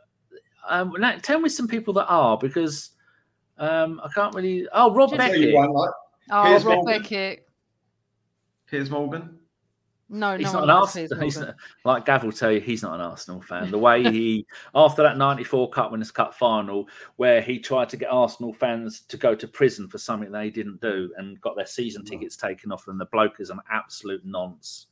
um, now, tell me some people that are because um, I can't really. Oh, Rob I'll Beckett. like Oh, Piers Rob Morgan. Beckett. Piers Morgan. No, He's no not an Arsenal. He's not, like Gav will tell you, he's not an Arsenal fan. The way he, after that '94 Cup Winners' Cup final, where he tried to get Arsenal fans to go to prison for something they didn't do and got their season tickets taken off and the bloke is an absolute nonce.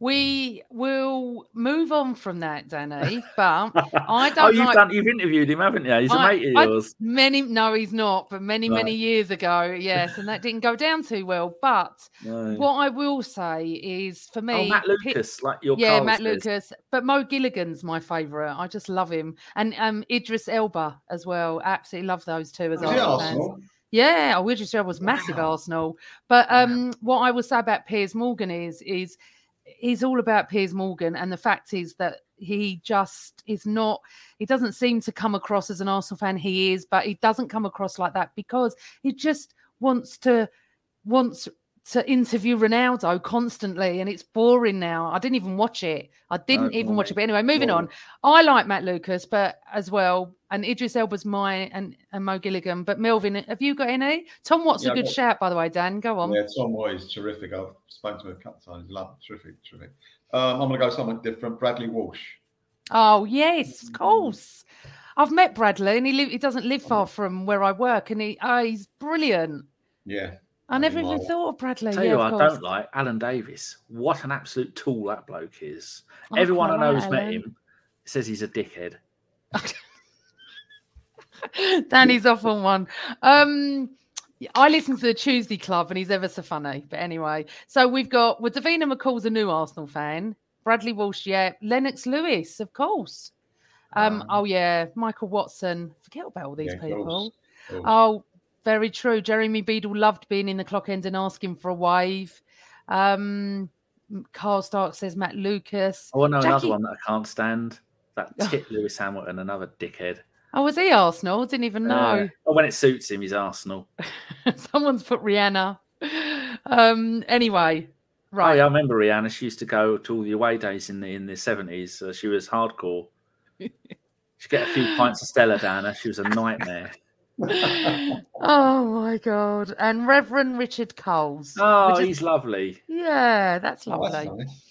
We will move on from that, Danny. But I oh, don't oh, you've like done, you've interviewed him, haven't you? He's a I- mate of I- yours. many. No, he's not. But many, many years ago, yes, and that didn't go down too well. But No. what I will say is, for me, oh, Matt Pi- Lucas, like your yeah, Carl Matt says. Lucas. But Mo Gilligan's my favourite. I just love him, and um, Idris Elba as well. Absolutely love those two as Was he Arsenal fans. Arsenal? Yeah, oh, Idris Elba was massive Wow. Arsenal. But um, what I will say about Piers Morgan is is he's all about Piers Morgan, and the fact is that he just is not. He doesn't seem to come across as an Arsenal fan. He is, but he doesn't come across like that because he just wants to wants to interview Ronaldo constantly, and it's boring now. I didn't even watch it. I didn't No, even watch it. But anyway, moving on. I like Matt Lucas, but as well, and Idris Elba's my and, and Mo Gilligan. But Melvin, have you got any? Tom Watt's Yeah, a I've good got- shout, by the way. Dan, go on. Yeah, Tom Moy is terrific. I've spoken to him a couple of times. Love, terrific, terrific. Um, I'm going to go something different. Bradley Walsh. Oh yes, of course. I've met Bradley, and he live, he doesn't live far from where I work, and he oh, he's brilliant. Yeah. I never even thought of Bradley. Tell yeah, you what, I course. don't like Alan Davies. What an absolute tool that bloke is. I Everyone I know like who's met him says he's a dickhead. Danny's off on one. Um, I listen to the Tuesday Club, and he's ever so funny. But anyway, so we've got well, Davina McCall's a new Arsenal fan. Bradley Walsh, yeah. Lennox Lewis, of course. Um, oh yeah, Michael Watson. Forget about all these Yeah, people. Oh, Oh, very true. Jeremy Beadle loved being in the clock end and asking for a wave. Um, Carl Stark says Matt Lucas. Oh, no, Jackie- another one that I can't stand. That tit Lewis Hamilton, another dickhead. Oh, was he Arsenal? I didn't even know. Uh, oh, when it suits him, he's Arsenal. Someone's put Rihanna. Um. Anyway, Oh, right. yeah, I remember Rihanna. She used to go to all the away days in the in the seventies. Uh, she was hardcore. She'd get a few pints of Stella down her. She was a nightmare. Oh my god! And Reverend Richard Coles. Oh, which is- he's lovely. yeah, that's Oh, that's lovely. nice.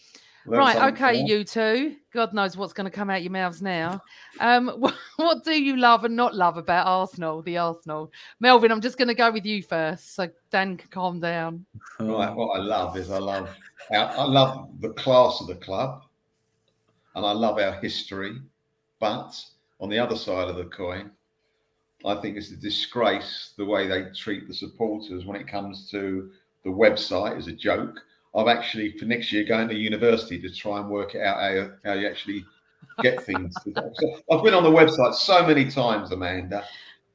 Learn Right, something okay, more. you two. God knows what's going to come out your mouths now. Um, what, what do you love and not love about Arsenal? The Arsenal, Melvin. I'm just going to go with you first, so Dan can calm down. Right, what I love is I love I love the class of the club, and I love our history. But on the other side of the coin, I think it's a disgrace the way they treat the supporters when it comes to the website as a joke. I've actually for next year going to university to try and work out how you, how you actually get things. So I've been on the website so many times, Amanda.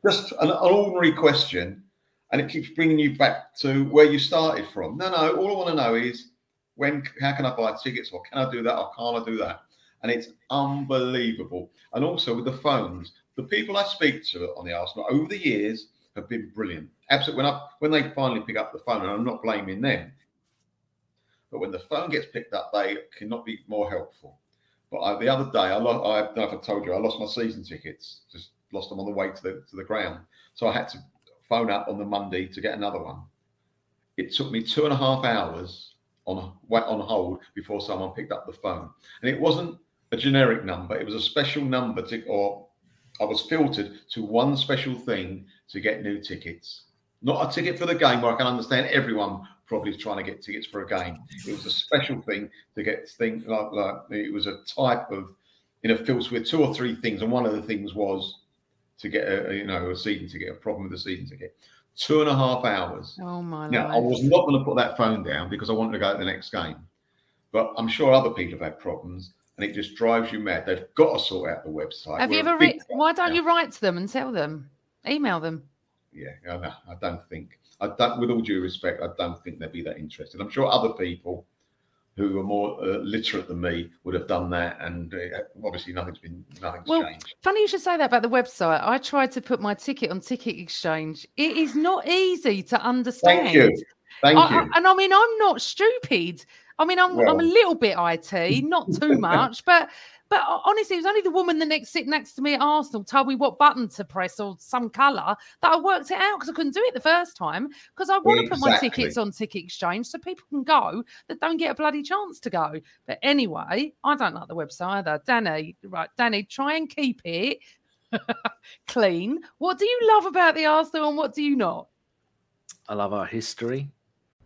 Just an, an ordinary question, and it keeps bringing you back to where you started from. No, no. All I want to know is when, how can I buy tickets, or can I do that, or can't I do that? And it's unbelievable. And also with the phones, the people I speak to on the Arsenal over the years have been brilliant. Absolutely. When I when they finally pick up the phone, and I'm not blaming them, but when the phone gets picked up, they cannot be more helpful. But I, the other day, I, lo- I don't know if I told you, I lost my season tickets. Just lost them on the way to the to the ground. So I had to phone up on the Monday to get another one. It took me two and a half hours on on hold before someone picked up the phone, and it wasn't a generic number. It was a special number to, or I was filtered to one special thing to get new tickets. Not a ticket for the game where I can understand everyone probably is trying to get tickets for a game. It was a special thing to get things like, like it was a type of in a filter with two or three things, and one of the things was to get a a, you know a season ticket, a problem with the season ticket. Two and a half hours. Oh my Now, I was not going to put that phone down because I wanted to go to the next game. But I'm sure other people have had problems and it just drives you mad. They've got to sort out the website. Have you We're a ever? big Re- why don't now. you write to them and tell them? Email them. Yeah, I, know. I don't think, I don't, with all due respect, I don't think they'd be that interested. I'm sure other people who are more uh, literate than me would have done that. And uh, obviously, nothing's been, nothing's Well, changed. funny you should say that about the website. I tried to put my ticket on Ticket Exchange. It is not easy to understand. Thank you. Thank I- you. I- and I mean, I'm not stupid. I mean, I'm I'm a little bit IT, not too much, but but honestly, it was only the woman the next sit next to me at Arsenal told me what button to press or some colour that I worked it out because I couldn't do it the first time because I want to put my tickets on Ticket Exchange so people can go that don't get a bloody chance to go. But anyway, I don't like the website either. Danny, right, Danny, try and keep it clean. What do you love about the Arsenal and what do you not? I love our history.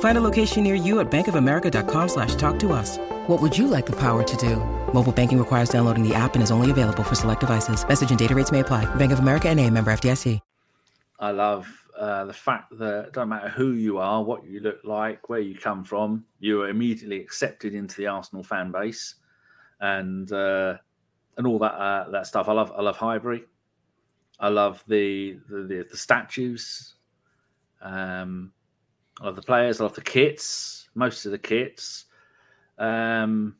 Find a location near you at bankofamerica.com slash talk to us. What would you like the power to do? Mobile banking requires downloading the app and is only available for select devices. Message and data rates may apply. Bank of America and a member FDIC. I love uh, the fact that it doesn't matter who you are, what you look like, where you come from, you are immediately accepted into the Arsenal fan base, and uh, and all that uh, that stuff. I love I love Highbury. I love the the, the, the statues. Um, I love the players. I love the kits. Most of the kits. Um,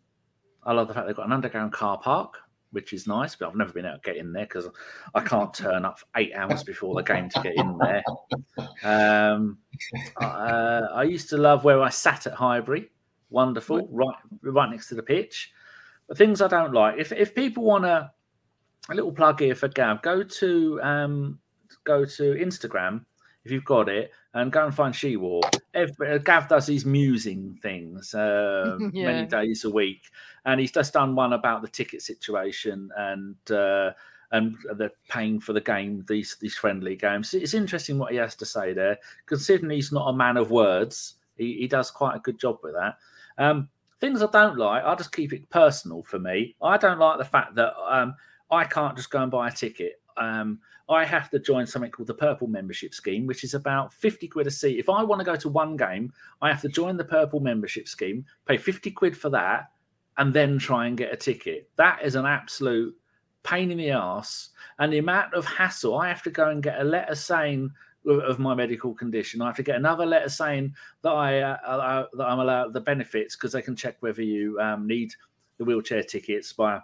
I love the fact they've got an underground car park, which is nice. But I've never been able to get in there because I can't turn up eight hours before the game to get in there. Um, uh, I used to love where I sat at Highbury. Wonderful, right, right next to the pitch. But things I don't like. If if people want to, a little plug here for Gav. Go to um, go to Instagram if you've got it, and go and find She War. Every, Gav does these musing things uh, Yeah. many days a week, and he's just done one about the ticket situation and uh, and the paying for the game these these friendly games. It's interesting what he has to say there, considering he's not a man of words. He, he does quite a good job with that. Um, things I don't like, I'll just keep it personal for me. I don't like the fact that um, I can't just go and buy a ticket. Um, I have to join something called the Purple Membership Scheme, which is about 50 quid a seat. If I want to go to one game, I have to join the Purple Membership Scheme, pay 50 quid for that, and then try and get a ticket. That is an absolute pain in the ass. And the amount of hassle I have to go and get a letter saying of- my medical condition. I have to get another letter saying that I uh, allow, that I'm allowed the benefits because they can check whether you um, need the wheelchair tickets by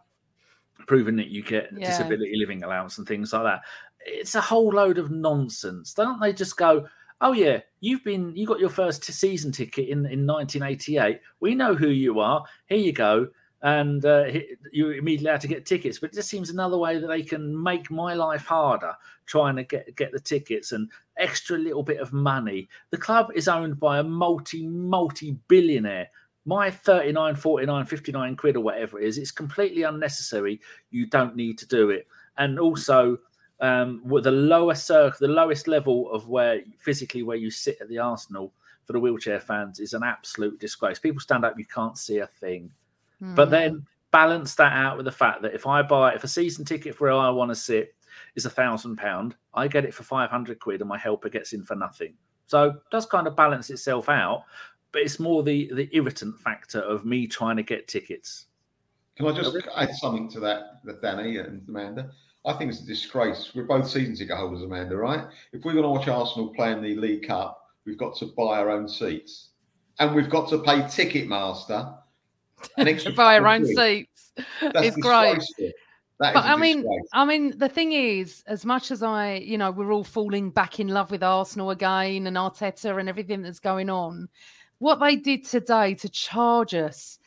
proving that you get Yeah. disability living allowance and things like that. It's a whole load of nonsense. Don't they just go, "Oh yeah, you've been you got your first t- season ticket in in 1988. We know who you are. Here you go." And uh, you immediately have to get tickets, but it just seems another way that they can make my life harder trying to get get the tickets and extra little bit of money. The club is owned by a multi multi billionaire. My 39, 49, 59 quid or whatever it is, it's completely unnecessary. You don't need to do it. And also, um, with the lower circle, the lowest level of where physically where you sit at the Arsenal for the wheelchair fans is an absolute disgrace. People stand up, you can't see a thing. But then balance that out with the fact that if I buy if a season ticket for where I want to sit is a thousand pound, I get it for five hundred quid, and my helper gets in for nothing. So it does kind of balance itself out, but it's more the the irritant factor of me trying to get tickets. Can I just add something to that, that Danny and Amanda? I think it's a disgrace. We're both season ticket holders, Amanda, right? If we're going to watch Arsenal play in the League Cup, we've got to buy our own seats, and we've got to pay Ticketmaster an to extra buy our own quid. seats. That's it's great. disgraceful. That is But a I mean, disgrace. I mean, the thing is, as much as I, you know, we're all falling back in love with Arsenal again and Arteta and everything that's going on, what they did today to charge us,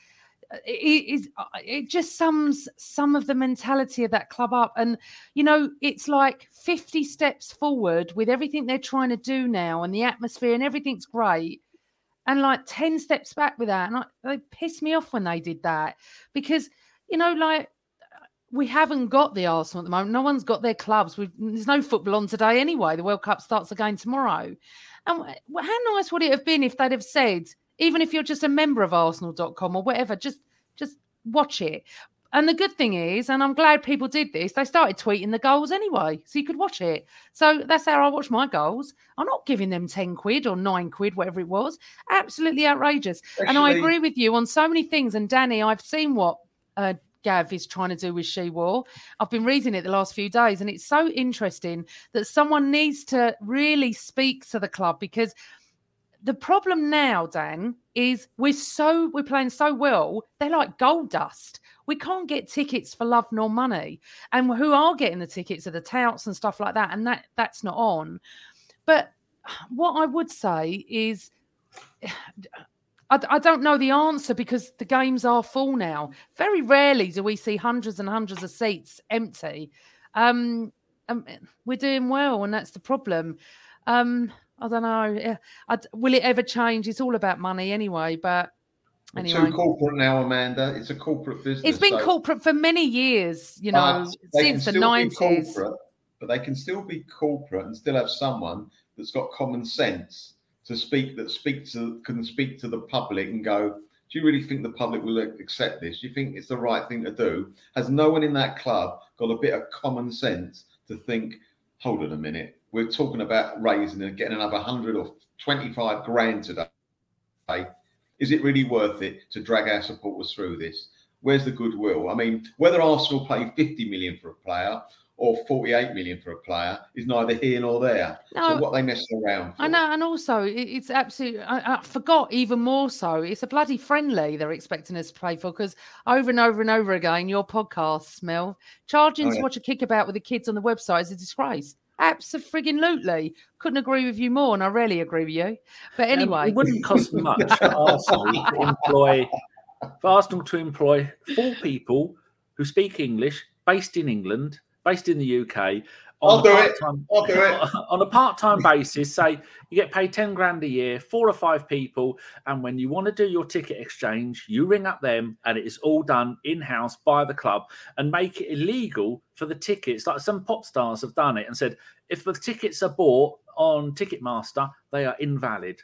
uh, it, it, is- uh, it just sums some of the mentality of that club up. And you know, it's like fifty steps forward with everything they're trying to do now, and the atmosphere and everything's great. And like 10 steps back with that. And I, they pissed me off when they did that because, you know, like we haven't got the Arsenal at the moment. No one's got their clubs. We've, there's no football on today anyway. The World Cup starts again tomorrow. And how nice would it have been if they'd have said, even if you're just a member of Arsenal.com or whatever, just just watch it. And the good thing is, and I'm glad people did this, they started tweeting the goals anyway, so you could watch it. So that's how I watch my goals. I'm not giving them 10 quid or nine quid, whatever it was. Absolutely outrageous. and I agree with you on so many things. And Danny, I've seen what uh, Gav is trying to do with She War. I've been reading it the last few days, and it's so interesting that someone needs to really speak to the club because the problem now, Dan, is we're so we're playing so well, they're like gold dust. We can't get tickets for love nor money. And who are getting the tickets are the touts and stuff like that, and that that's not on. But what I would say is I, I don't know the answer because the games are full now. Very rarely do we see hundreds and hundreds of seats empty. Um, um, we're doing well, and that's the problem. Um, I don't know. Yeah, I, will it ever change? It's all about money anyway. But anyway, too corporate now, Amanda. It's a corporate business. it's been so- corporate for many years. You know, but since the nineties. but they can still be corporate and still have someone that's got common sense to speak that speak to can speak to the public and go. Do you really think the public will accept this? Do you think it's the right thing to do? Has no one in that club got a bit of common sense to think, hold on a minute, we're talking about raising and getting another 100 or 25 grand today. Is it really worth it to drag our supporters through this? Where's the goodwill? I mean, whether Arsenal pay 50 million for a player or 48 million for a player is neither here nor there. No, so what they messing around for? I know, and also it's absolutely. I, I, forgot even more so. It's a bloody friendly they're expecting us to play for because over and over and over again, your podcast, Smell charging oh, yeah. to watch a kickabout with the kids on the website is a disgrace. Absolutely, couldn't agree with you more, and I rarely agree with you. But anyway, um, it wouldn't cost much for Arsenal to employ for Arsenal to employ four people who speak English, based in England, based in the UK. I'll do it. I'll do it on a part-time basis. Say you get paid ten grand a year, four or five people, and when you want to do your ticket exchange, you ring up them, and it is all done in-house by the club, and make it illegal for the tickets. Like some pop stars have done it and said, if the tickets are bought on Ticketmaster, they are invalid.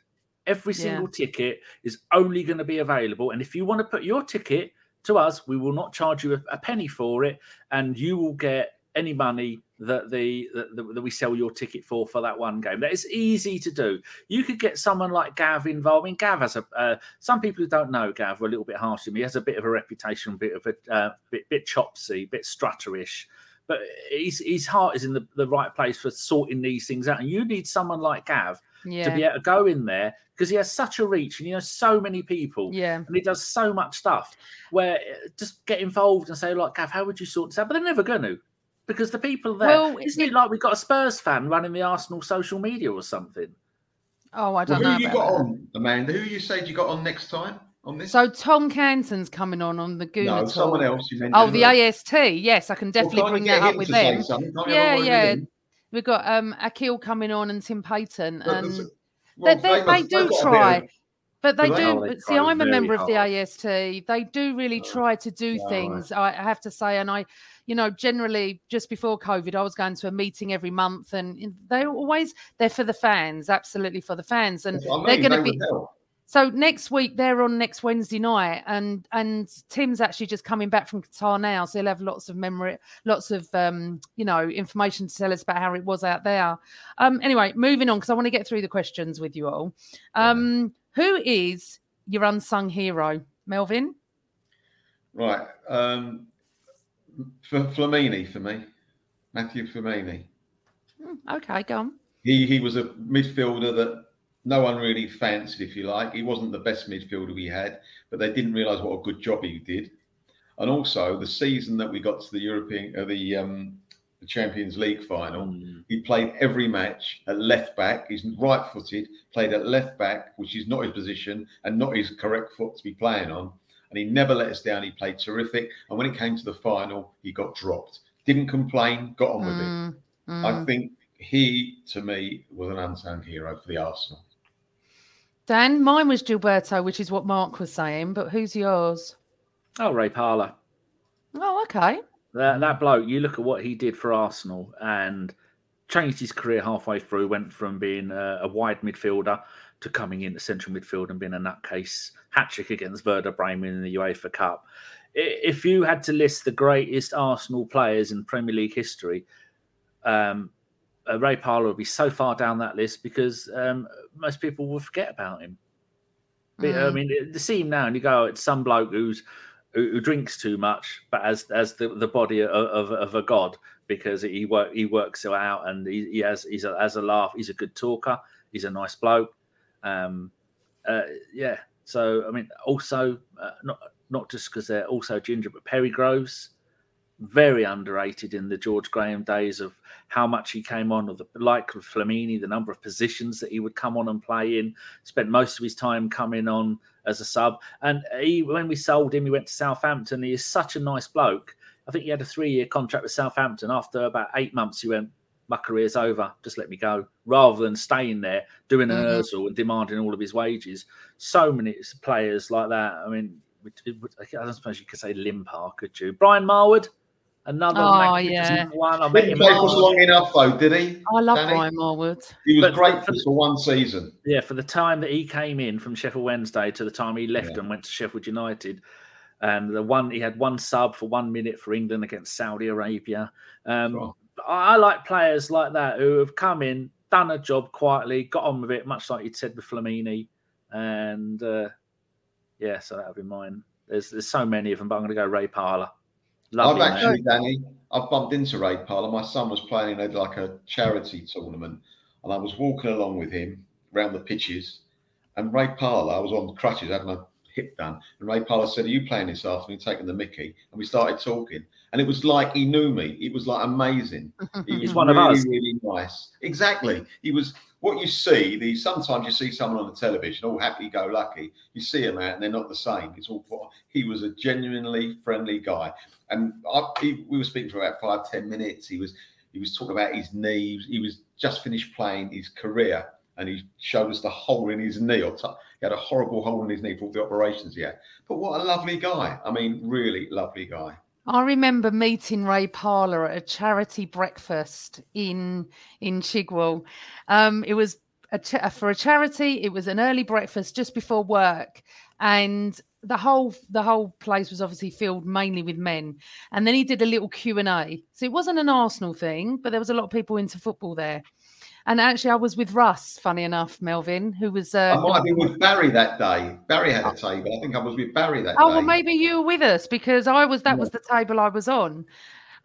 Every single yeah. ticket is only going to be available, and if you want to put your ticket to us, we will not charge you a, a penny for it, and you will get any money that the that, that, we sell your ticket for for that one game. That is easy to do. You could get someone like Gav involved. I mean, Gav has a. Uh, some people who don't know Gav are a little bit harsh to him. He has a bit of a reputation, a bit of a uh, bit, bit chopsy, bit strutterish. But his his heart is in the, the right place for sorting these things out. And you need someone like Gav yeah. to be able to go in there because he has such a reach and he knows so many people. Yeah. And he does so much stuff where uh, just get involved and say, like, Gav, how would you sort this out? But they're never going to because the people there well, isn't it like we've got a Spurs fan running the Arsenal social media or something? Oh, I don't well, know. Who you got that. on, Amanda? Who you said you got on next time on this? So Tom Canton's coming on on the Google. No, someone else. You oh, the AST. Yes, I can definitely well, bring that up with them. Yeah, yeah. We've got um Akil coming on and Tim Payton, and well, they, they, they, they do try. But they do. But see, I'm a member hard. of the AST. They do really try to do things. I have to say, and I, you know, generally just before COVID, I was going to a meeting every month, and they're always they're for the fans, absolutely for the fans, and they're going to be. So next week they're on next Wednesday night, and and Tim's actually just coming back from Qatar now, so he'll have lots of memory, lots of um, you know information to tell us about how it was out there. Um, anyway, moving on because I want to get through the questions with you all. Um, who is your unsung hero, Melvin? Right. Um, for Flamini for me, Matthew Flamini. Hmm, okay, go on. He he was a midfielder that no one really fancied, if you like. He wasn't the best midfielder we had, but they didn't realise what a good job he did. And also the season that we got to the European, uh, the um, the Champions League final. Mm. He played every match at left back. He's right footed, played at left back, which is not his position and not his correct foot to be playing on. And he never let us down. He played terrific. And when it came to the final, he got dropped. Didn't complain, got on with mm. it. Mm. I think he, to me, was an unsung hero for the Arsenal. Dan, mine was Gilberto, which is what Mark was saying, but who's yours? Oh, Ray Parlour. Oh, okay. That that bloke, you look at what he did for Arsenal and changed his career halfway through. Went from being a, a wide midfielder to coming into central midfield and being a nutcase hat trick against Werder Bremen in the UEFA Cup. If you had to list the greatest Arsenal players in Premier League history, um, uh, Ray Parlour would be so far down that list because um, most people will forget about him. Mm. I mean, to see him now and you go, it's some bloke who's who, who drinks too much, but as as the, the body of, of, of a god because he work he works it out and he, he has he's a, has a laugh. He's a good talker. He's a nice bloke. Um, uh, yeah. So I mean, also uh, not not just because they're also ginger, but Perry Groves very underrated in the George Graham days of how much he came on, or the like of Flamini, the number of positions that he would come on and play in. Spent most of his time coming on as a sub, and he when we sold him, he went to Southampton. He is such a nice bloke. I think he had a three-year contract with Southampton. After about eight months, he went, "My career's over. Just let me go." Rather than staying there doing an mm-hmm. and demanding all of his wages. So many players like that. I mean, I don't suppose you could say Limpar, could you? Brian Marwood. Another Oh, yeah. one. I met Didn't him play for us long enough though, did he? I love Danny? Brian Marwood. He was But- great for us for one season. Yeah, for the time that he came in from Sheffield Wednesday to the time he left Yeah. and went to Sheffield United, and the one he had one sub for one minute for England against Saudi Arabia. Um, Sure. I, I like players like that who have come in, done a job quietly, got on with it, much like you said with Flamini, and uh, yeah, so that would be mine. There's there's so many of them, but I'm going to go Ray Parlour. Lovely I've actually, Danny, I've bumped into Ray Parlour. My son was playing in a, like a charity tournament, and I was walking along with him around the pitches. And Ray Parlour, I was on crutches, having my hip done. And Ray Parlour said, Are you playing this afternoon, taking the Mickey? And we started talking. And it was like he knew me. It was like amazing. He was one of really, us. really nice. Exactly. He was what you see. The sometimes you see someone on the television, all happy go lucky. You see them out, and they're not the same. It's all. He was a genuinely friendly guy, and I, he, we were speaking for about five ten minutes. He was he was talking about his knees. He was just finished playing his career, and he showed us the hole in his knee. He had a horrible hole in his knee for all the operations had. But what a lovely guy! I mean, really lovely guy. I remember meeting Ray Parlour at a charity breakfast in in Chigwell. Um, it was a cha- for a charity. It was an early breakfast just before work, and the whole the whole place was obviously filled mainly with men. And then he did a little Q and A. So it wasn't an Arsenal thing, but there was a lot of people into football there. And actually, I was with Russ. Funny enough, Melvin, who was. Uh, I might have been with Barry that day. Barry had a table. I think I was with Barry that day. Oh day. well, maybe you were with us because I was. That was the table I was on.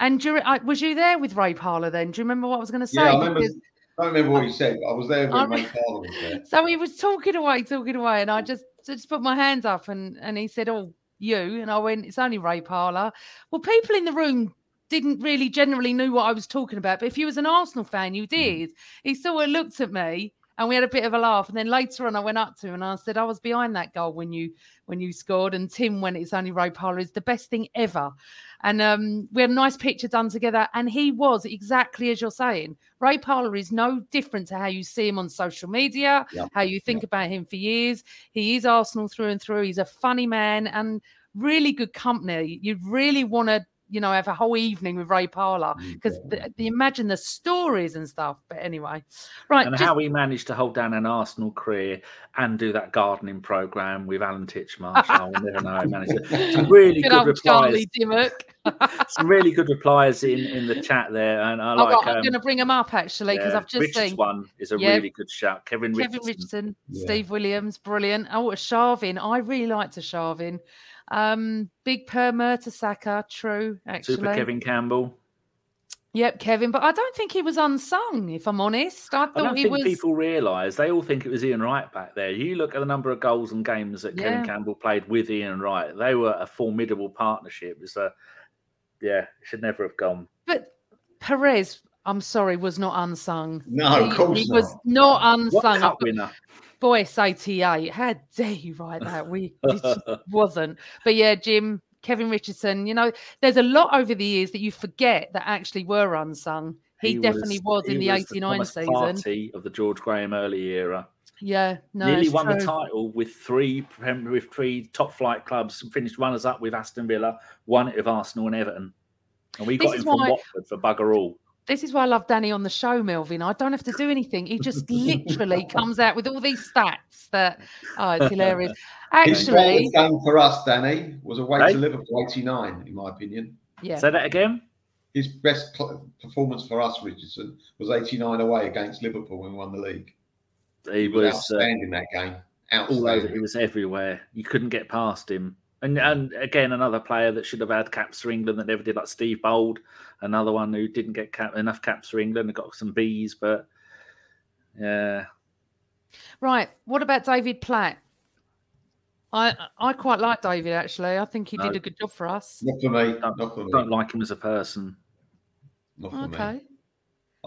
And during, I, was you there with Ray Parlour then? Do you remember what I was going to say? Yeah, I remember. Because- I don't remember what you said. I was there when Ray Parlour was there. so he was talking away, talking away, and I just just put my hands up, and and he said, "Oh, you," and I went, "It's only Ray Parlour." Well, people in the room didn't really generally knew what I was talking about, but if you was an Arsenal fan, you did. He sort of looked at me. And we had a bit of a laugh, and then later on, I went up to him and I said, "I was behind that goal when you when you scored." And Tim, when it's only Ray Parlour, is the best thing ever. And um, we had a nice picture done together. And he was exactly as you're saying. Ray Parlour is no different to how you see him on social media, how you think about him for years. He is Arsenal through and through. He's a funny man and really good company. You'd really want to, you know, have a whole evening with Ray Parlour because the, the imagine the stories and stuff. But anyway, right. and just- how he managed to hold down an Arsenal career and do that gardening program with Alan Titchmarsh. I will never know managed it. Some really good good old replies. Charlie Dimmock. Some really good replies in, in the chat there, and I Oh, like. right, I'm um, going to bring them up actually because yeah, I've just Richard's seen one is a Yeah. really good shout. Kevin Kevin Richardson. Richardson, Yeah. Steve Williams, brilliant. Oh, Arshavin. I really liked Arshavin. Um, Big Per Mertesacker, true, actually. Super Kevin Campbell. Yep, Kevin. But I don't think he was unsung, if I'm honest. I I don't he think was. people realise. They all think it was Ian Wright back there. You look at the number of goals and games that Yeah. Kevin Campbell played with Ian Wright. They were a formidable partnership. It was a, yeah, it should never have gone. But Pires, I'm sorry, was not unsung. No, he, of course he not. was not What unsung. cup winner? 88. How dare you write that? We wasn't. But yeah, Jim, Kevin Richardson, you know, there's a lot over the years that you forget that actually were unsung. He, definitely was, in he the was 89 Thomas season. Partey of the George Graham early era. Yeah, no. Nearly won the title with three with three top flight clubs. Finished runners up with Aston Villa, won it with Arsenal and Everton, and we This got him from why- Watford for bugger all. This is why I love Danny on the show, Melvin. I don't have to do anything. He just literally comes out with all these stats that oh, it's hilarious. Actually, greatest game for us, Danny, was away Hey? to Liverpool '89, in my opinion. yeah. Say that again. His best cl- performance for us, Richardson, was '89 away against Liverpool when we won the league. He He was was uh, outstanding that game. all over. He was everywhere. You couldn't get past him. And and again, another player that should have had caps for England that never did, like Steve Bould, another one who didn't get cap, enough caps for England and got some Bs, but yeah, Right. What about David Platt? I I quite like David actually. I think he No. did a good job for us. Not for me. Don't- for me. don't like him as a person. Not for me.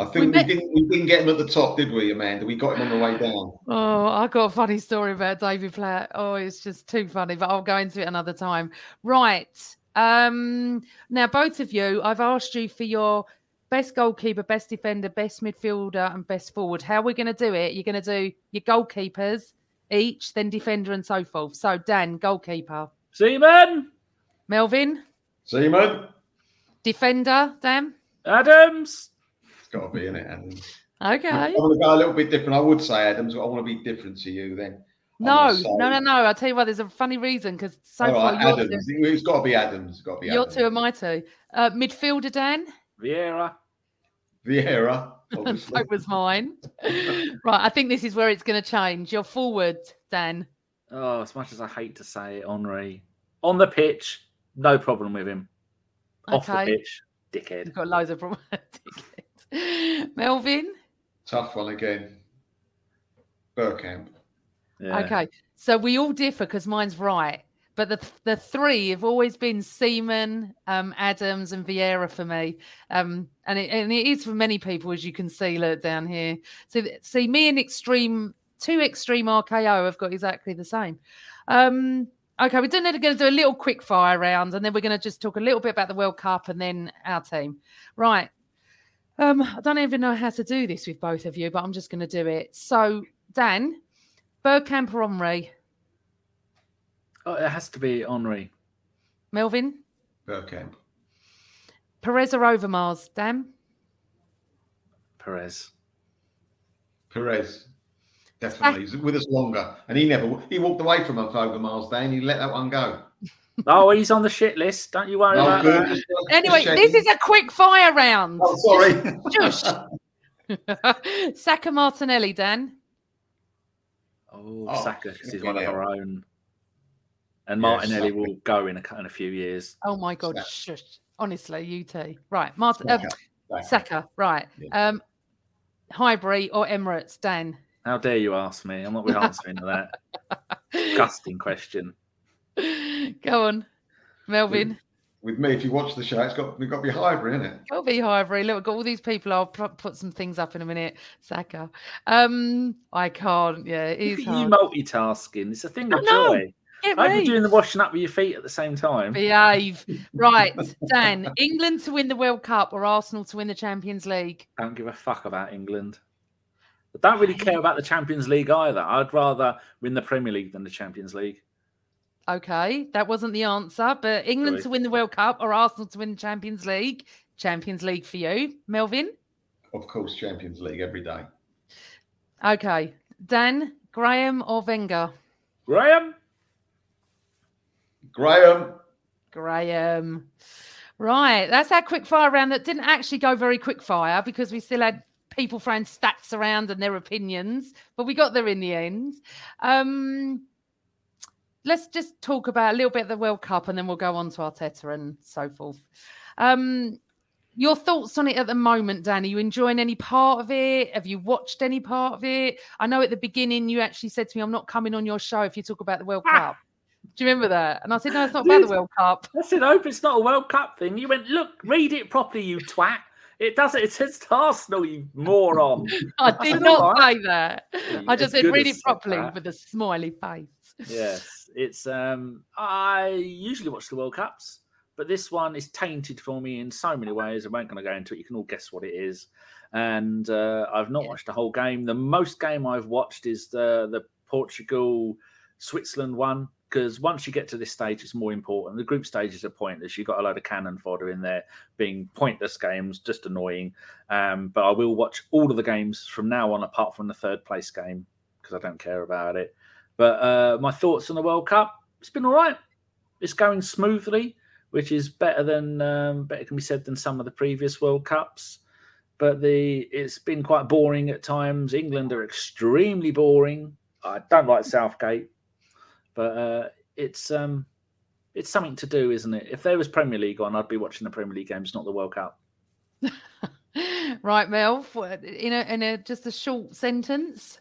Okay. I think We we, met- didn't. We didn't get him at the top, did we, Amanda? We got him on the way down. Oh, I got a funny story about David Platt. Oh, it's just too funny, but I'll go into it another time. Right. Um, now both of you, I've asked you for your best goalkeeper, best defender, best midfielder, and best forward. How are we're gonna do it? You're gonna do your goalkeepers each, then defender and so forth. So Dan, goalkeeper. Seaman, Melvin, Seaman, Defender, Dan. Adams. It's got to be in it, Adams. Okay. I want to go a little bit different. I would say Adams, but I want to be different to you then. No, say- no, no, no. I'll tell you why. There's a funny reason because so All far right, Adams. two, It's got to be Adams. It's got to be you're Adams. two and my two. Uh, midfielder, Dan. Vieira. Vieira, And obviously. so was mine. right. I think this is where it's going to change. You're forward, Dan. Oh, as much as I hate to say it, Henry. On the pitch, no problem with him. Off the pitch, dickhead. You've got loads of problems. Melvin. Tough one again. Bergkamp. Yeah. Okay. So we all differ because mine's right. But the the three have always been Seaman, um, Adams, and Vieira for me. Um, and it and it is for many people, as you can see, look down here. So see, me and extreme two extreme RKO have got exactly the same. Um, okay, we're going to do a little quick fire round, and then we're going to just talk a little bit about the World Cup and then our team. Right. Um, I don't even know how to do this with both of you, but I'm just going to do it. So, Dan, Bergkamp or Henry? Oh, it has to be Henry. Melvin? Bergkamp. Pires or Overmars? Dan? Pires. Pires. Definitely. He's with us longer. And he never he walked away from us over Miles Day He let that one go. Oh, he's on the shit list. Don't you worry No, about good. that. Just- just Anyway, this is a quick fire round. Oh, sorry. Shush. Saka Martinelli, Dan. Oh, Oh, Saka, 'cause he's one of hell. our own. And Martinelli Saka. will go in a, in a few years. Oh my God. Saka. Shush. Honestly, you two. Right. Martin, um, Saka. Saka. Saka. Right. Yeah. Um, Highbury or Emirates, Dan? How dare you ask me? I'm not be answering to that. Disgusting question. Go on, Melvyn. With me, if you watch the show, it's got we've got to be Highbury, isn't it? Go be Highbury. Look, we've got all these people. I'll put some things up in a minute. Saka. Um, I can't. Yeah, it Look is at you multitasking. It's a thing I of joy. Get I hope you're doing the washing up with your feet at the same time. Behave. Right, Dan. England to win the World Cup or Arsenal to win the Champions League? don't give a fuck about England. I don't really care about the Champions League either. I'd rather win the Premier League than the Champions League. Okay, that wasn't the answer. But England Sorry. to win the World Cup or Arsenal to win the Champions League? Champions League for you, Melvyn. Of course, Champions League every day. Okay, Dan, Graham or Wenger? Graham? Graham. Graham. Right, that's our quick fire round that didn't actually go very quick fire because we still had people throwing stats around and their opinions, but we got there in the end. Um, let's just talk about a little bit of the World Cup and then we'll go on to Arteta and so forth. Um, your thoughts on it at the moment, Danny? You enjoying any part of it? Have you watched any part of it? I know at the beginning you actually said to me, I'm not coming on your show if you talk about the World Cup. Do you remember that? And I said, No, it's not about the World Cup. I said, hope it's not a World Cup thing. You went, look, read it properly, you twat. It doesn't. It says Arsenal, you moron. I I did said, not "All right." say that. You I just as said read it properly that. with a smiley face. Yes, it's. um I usually watch the World Cups, but this one is tainted for me in so many ways. I won't going to go into it. You can all guess what it is, and uh, I've not watched the whole game. The most game I've watched is the the Portugal Switzerland one because once you get to this stage, it's more important. The group stages are pointless. You've got a load of cannon fodder in there, being pointless games, just annoying. Um, but I will watch all of the games from now on, apart from the third place game because I don't care about it. But uh, my thoughts on the World Cup, it's been all right. It's going smoothly, which is better than um, better can be said than some of the previous World Cups. But the it's been quite boring at times. England are extremely boring. I don't like Southgate, but uh, it's um, it's something to do, isn't it? If there was Premier League on, I'd be watching the Premier League games, not the World Cup. right, Mel, in a in a just a short sentence.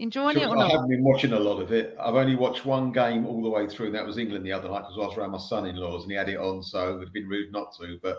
Enjoying it or I not? haven't been watching a lot of it. I've only watched one game all the way through, and that was England the other night because I was around my son-in-law's and he had it on, so it would have been rude not to. But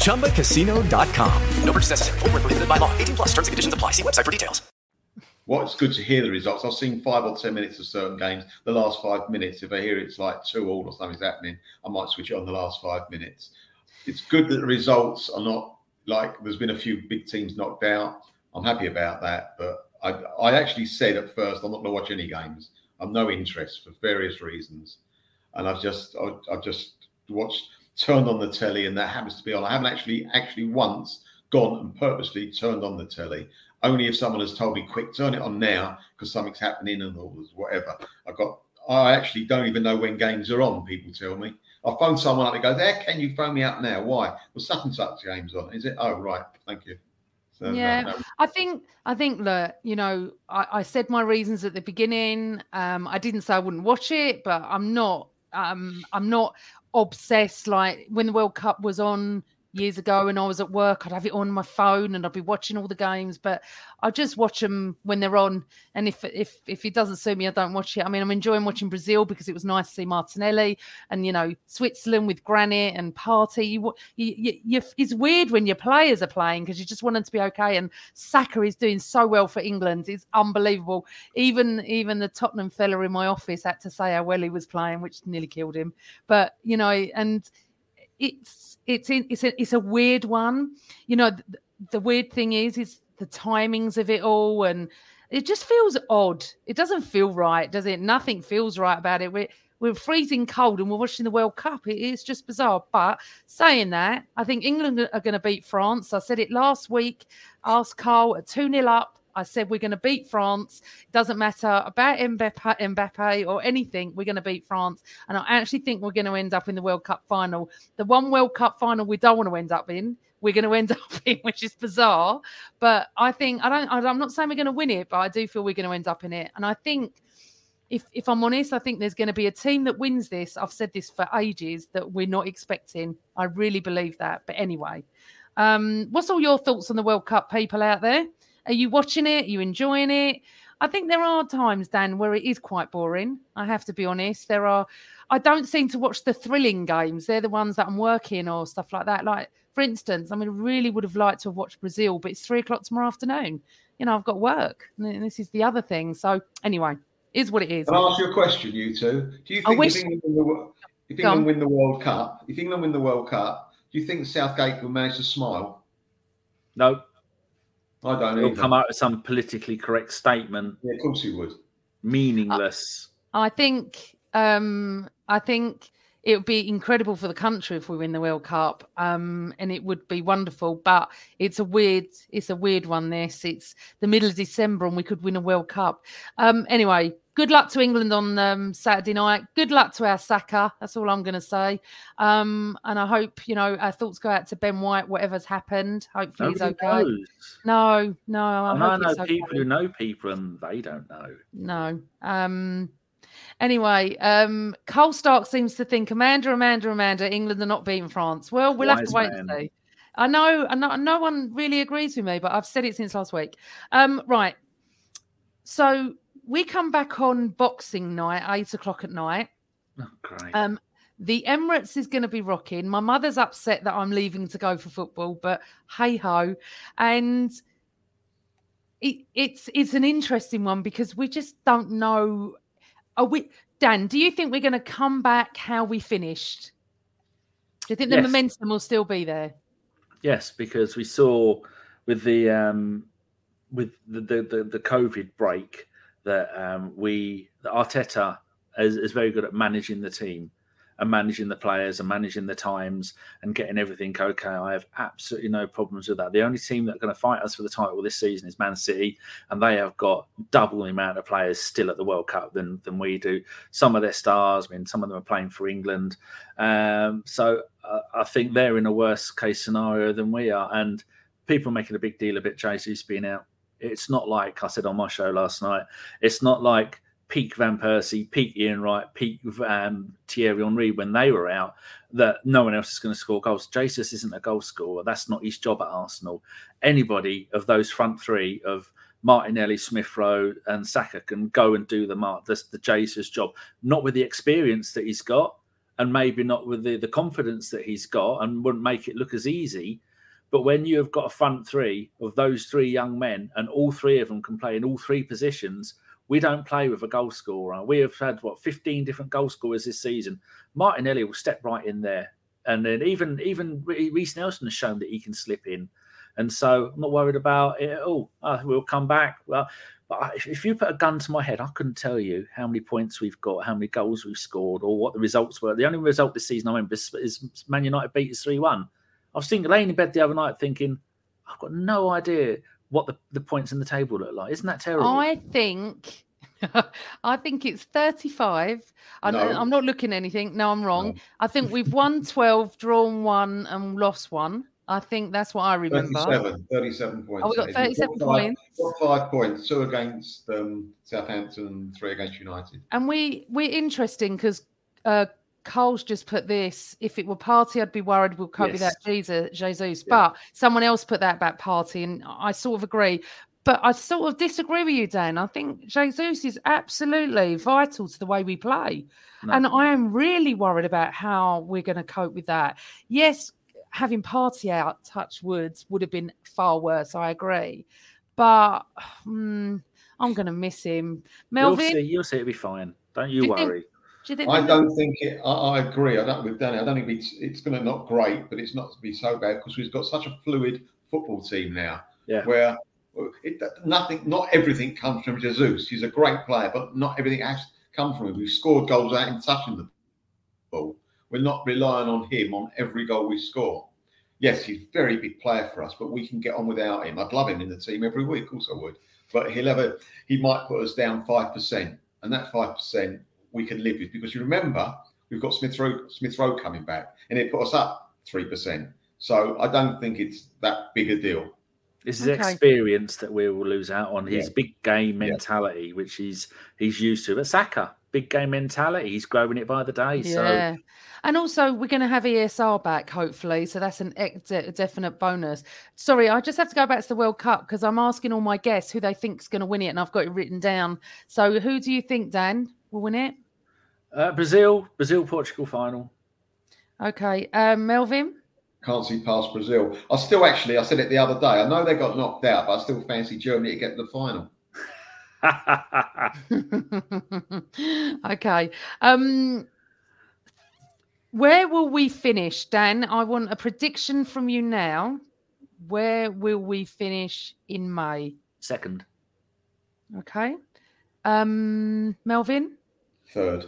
ChumbaCasino.com. No purchase necessary. Void were prohibited by law. 18 plus terms and conditions apply. See website for details. Well, it's good to hear the results. I've seen five or ten minutes of certain games. The last five minutes, if I hear it's like two all or something's happening, I might switch it on the last five minutes. It's good that the results are not like there's been a few big teams knocked out. I'm happy about that, but I, I actually said at first I'm not going to watch any games. I've no interest for various reasons, and I've just I, I've just watched turned on the telly, and that happens to be on. I haven't actually actually once gone and purposely turned on the telly. Only if someone has told me, "Quick, turn it on now," because something's happening and all whatever. I got. I actually don't even know when games are on. People tell me. I phone someone up and goes, "There, can you phone me up now? Why? Well, such and such games on. Is it? Oh, right. Thank you." So, yeah, no, no. I think I think that you know I, I said my reasons at the beginning. Um, I didn't say I wouldn't watch it, but I'm not um, I'm not obsessed. Like when the World Cup was on years ago and I was at work, I'd have it on my phone and I'd be watching all the games. But I just watch them when they're on. And if if if it doesn't suit me, I don't watch it. I mean, I'm enjoying watching Brazil because it was nice to see Martinelli and you know Switzerland with Granit and Partey. You, you, you, you it's weird when your players are playing because you just want them to be okay. And Saka is doing so well for England. It's unbelievable. Even even the Tottenham fella in my office had to say how well he was playing, which nearly killed him. But you know, and it's it's it's a it's a weird one. You know, the, the weird thing is is the timings of it all, and it just feels odd. It doesn't feel right, does it? Nothing feels right about it. We're we're freezing cold and we're watching the World Cup. It is just bizarre. But saying that, I think England are going to beat France. I said it last week. Ask Carl at 2 0 up. I said we're going to beat France. It doesn't matter about Mbappe, Mbappe or anything. We're going to beat France, and I actually think we're going to end up in the World Cup final. The one World Cup final we don't want to end up in, we're going to end up in, which is bizarre. But I think I don't. I'm not saying we're going to win it, but I do feel we're going to end up in it. And I think, if if I'm honest, I think there's going to be a team that wins this. I've said this for ages that we're not expecting. I really believe that. But anyway, um, what's all your thoughts on the World Cup, people out there? Are you watching it? Are you enjoying it? I think there are times, Dan, where it is quite boring. I have to be honest. There are, I don't seem to watch the thrilling games. They're the ones that I'm working or stuff like that. Like, for instance, I mean, really would have liked to have watched Brazil, but it's three o'clock tomorrow afternoon. You know, I've got work. And this is the other thing. So, anyway, is what it is. Can I ask you a question, you two? Do you think wish- if England, win the, if England win the World Cup, if England win the World Cup, do you think Southgate will manage to smile? No, I don't know. he'll either. come out with some politically correct statement, Yeah, of course he would. meaningless. I think um I think it would be incredible for the country if we win the World Cup. Um and it would be wonderful. But it's a weird it's a weird one this. It's the middle of December and we could win a World Cup. Um anyway, good luck to England on um, Saturday night. Good luck to our Saka. That's all I'm gonna say. Um and I hope, you know, our thoughts go out to Ben White, whatever's happened. Hopefully he's okay. knows. No, no, I And I know okay. people who know people and they don't know. No. Um anyway, um Cole Stark seems to think Amanda, Amanda, Amanda, England are not beating France. Well, we'll have to wait man. and see. I know, and no, no one really agrees with me, but I've said it since last week. Um, right. So we come back on Boxing Night, eight o'clock at night. Oh, great. Um, the Emirates is going to be rocking. My mother's upset that I'm leaving to go for football, but hey ho, and it, it's it's an interesting one because we just don't know. Are we, Dan? Do you think we're going to come back how we finished? Do you think the Yes. momentum will still be there? Yes, because we saw with the um, with the, the the the COVID break that um, we that Arteta is, is very good at managing the team, and managing the players and managing the times and getting everything okay. I have absolutely no problems with that. The only team that are going to fight us for the title this season is Man City, and they have got double the amount of players still at the World Cup than than we do. Some of their stars, I mean, some of them are playing for England. Um, so uh, I think they're in a worse case scenario than we are, and people making a big deal about Jesus being out. It's not like I said on my show last night. It's not like peak Van Persie, peak Ian Wright, peak um, Thierry Henry when they were out, that no one else is going to score goals. Jesus isn't a goal scorer. That's not his job at Arsenal. Anybody of those front three of Martinelli, Smith Rowe, and Saka can go and do the mark. That's the Jesus job, not with the experience that he's got, and maybe not with the, the confidence that he's got, and wouldn't make it look as easy. But when you have got a front three of those three young men, and all three of them can play in all three positions, we don't play with a goal scorer. We have had what 15 different goal scorers this season. Martinelli will step right in there, and then even even Reiss Nelson has shown that he can slip in, and so I'm not worried about it. Oh, uh, we'll come back. Well, but if you put a gun to my head, I couldn't tell you how many points we've got, how many goals we've scored, or what the results were. The only result this season I remember is Man United beat us three one. I was thinking, laying in bed the other night, thinking, I've got no idea what the, the points in the table look like. Isn't that terrible? I think I think it's 35. I, No. I'm not looking at anything. No, I'm wrong. No. I think we've won 12, drawn one, and lost one. I think that's what I remember. 37, 37 points. Oh, we got We've 37 five- points. got five points, two against um, Southampton, three against United. And we we're interesting because uh, Cole's just put this. If it were Partey, I'd be worried we'll cope Yes. without Jesus. Jesus, but someone else put that about Partey, and I sort of agree. But I sort of disagree with you, Dan. I think Jesus is absolutely vital to the way we play, No. and I am really worried about how we're going to cope with that. Yes, having Partey out, touch woods, would have been far worse. I agree, but mm, I'm going to miss him. Melvyn, You'll see, you'll see it'll be fine. Don't you, Do you think- worry. Do you think I don't think it. I, I agree. I don't with Danny. I don't think it's it's going to not great, but it's not to be so bad because we've got such a fluid football team now. Yeah. Where it, nothing, not everything comes from Jesus. He's a great player, but not everything has come from him. We've scored goals out in touching the ball. We're not relying on him on every goal we score. Yes, he's a very big player for us, but we can get on without him. I'd love him in the team every week, also would. But he'll have a he might put us down five percent, and that five percent we can live with because you remember we've got Smith Rowe Smith Rowe coming back, and it put us up three percent. So I don't think it's that big a deal. This is Okay. experience that we will lose out on. His Yeah. big game Yeah. mentality, which he's he's used to. But Saka, big game mentality, he's growing it by the day. Yeah. So And also, we're going to have ESR back, hopefully. So that's an ex- de- definite bonus. Sorry, I just have to go back to the World Cup because I'm asking all my guests who they think's going to win it, and I've got it written down. So, who do you think, Dan, will win it? uh, Brazil, Brazil, Portugal final. Okay, um, Melvyn. Can't see past Brazil. I still actually, I said it the other day. I know they got knocked out, but I still fancy Germany to get to the final. okay. Um, where will we finish, Dan? I want a prediction from you now. Where will we finish in May? Second. Okay. Um, Melvyn, Third.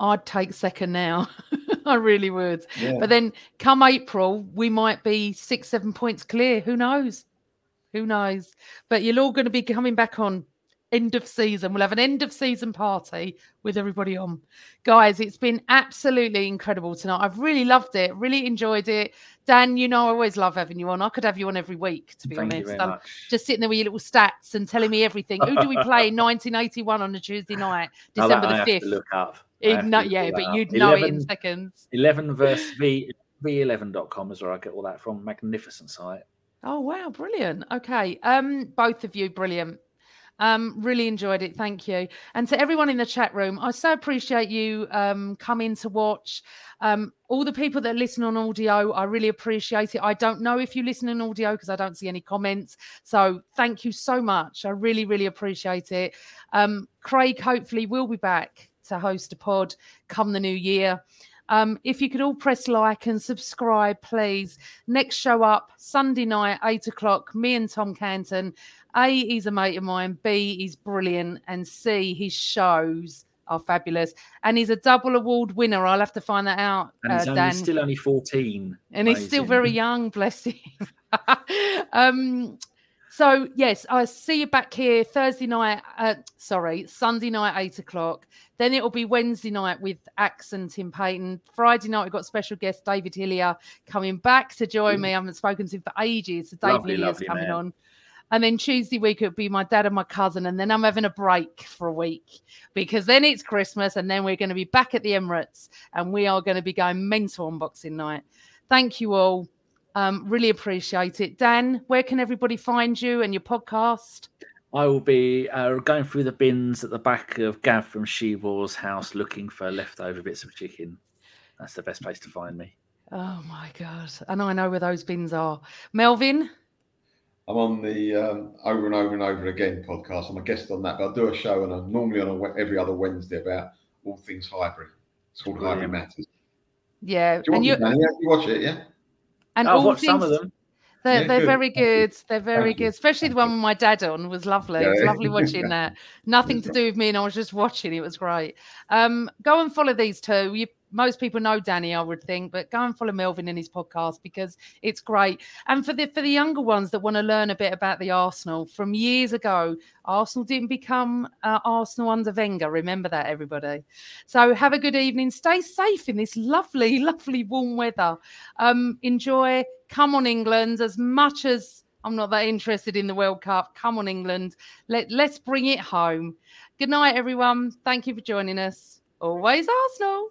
I'd take second now. I really would. Yeah. But then come April, we might be six, seven points clear. Who knows? Who knows? But you're all going to be coming back on end of season. We'll have an end of season party with everybody on. Guys, it's been absolutely incredible tonight. I've really loved it, really enjoyed it. Dan, you know I always love having you on. I could have you on every week, to be Thank honest. Um, much. just sitting there with your little stats and telling me everything. Who do we play in 1981 on a Tuesday night, December the to 5th? look up. I have to no, yeah, but up. you'd know it in 11 seconds. 11 verse V V11.com is where I get all that from. Magnificent site. Oh wow, brilliant. Okay. Um, both of you, brilliant. Um, really enjoyed it. Thank you. And to everyone in the chat room, I so appreciate you um coming to watch. Um, all the people that listen on audio, I really appreciate it. I don't know if you listen on audio because I don't see any comments. So thank you so much. I really, really appreciate it. Um, Craig hopefully will be back to host a pod come the new year. Um, if you could all press like and subscribe, please. Next show up Sunday night, eight o'clock. Me and Tom Canton. A, he's a mate of mine. B, he's brilliant, and C, his shows are fabulous. And he's a double award winner. I'll have to find that out, And he's uh, only, still only 14. and he's still very young, bless him. um, so yes, I see you back here Thursday night. Uh, sorry, Sunday night, eight o'clock. Then it'll be Wednesday night with Axe and Tim Payton. Friday night we've got special guest David Hillier coming back to join me. I haven't spoken to him for ages. So Dave Lovely, Hillier's lovely coming man. on. And then Tuesday week it'll be my dad and my cousin, and then I'm having a break for a week because then it's Christmas, and then we're going to be back at the Emirates, and we are going to be going mental on Boxing Night. Thank you all. Um, really appreciate it. Dan, where can everybody find you and your podcast? I will be uh, going through the bins at the back of Gav from She War's house looking for leftover bits of chicken. That's the best place to find me. Oh my god! And I know where those bins are. Melvyn, I'm on the um, Over and Over and Over Again podcast. I'm a guest on that, but I do a show and I'm normally on a, every other Wednesday about all things Highbury. It's called Highbury Matters. yeah, Do you, and watch you it, Yeah, you watch it, yeah? and I've all watched some of them. They're, Yeah, they're good. very good. They're very Thank you. good, especially the one with my dad on was lovely. It was lovely watching that. Nothing to do with me, and I was just watching. It was great. Um, go and follow these two. You, most people know Danny, I would think, but go and follow Melvyn in his podcast because it's great. And for the for the younger ones that want to learn a bit about the Arsenal from years ago, Arsenal didn't become uh, Arsenal under Wenger. Remember that, everybody. So have a good evening. Stay safe in this lovely, lovely warm weather. Um, enjoy. Come on, England. As much as I'm not that interested in the World Cup, come on, England. Let Let's bring it home. Good night, everyone. Thank you for joining us. Always Arsenal.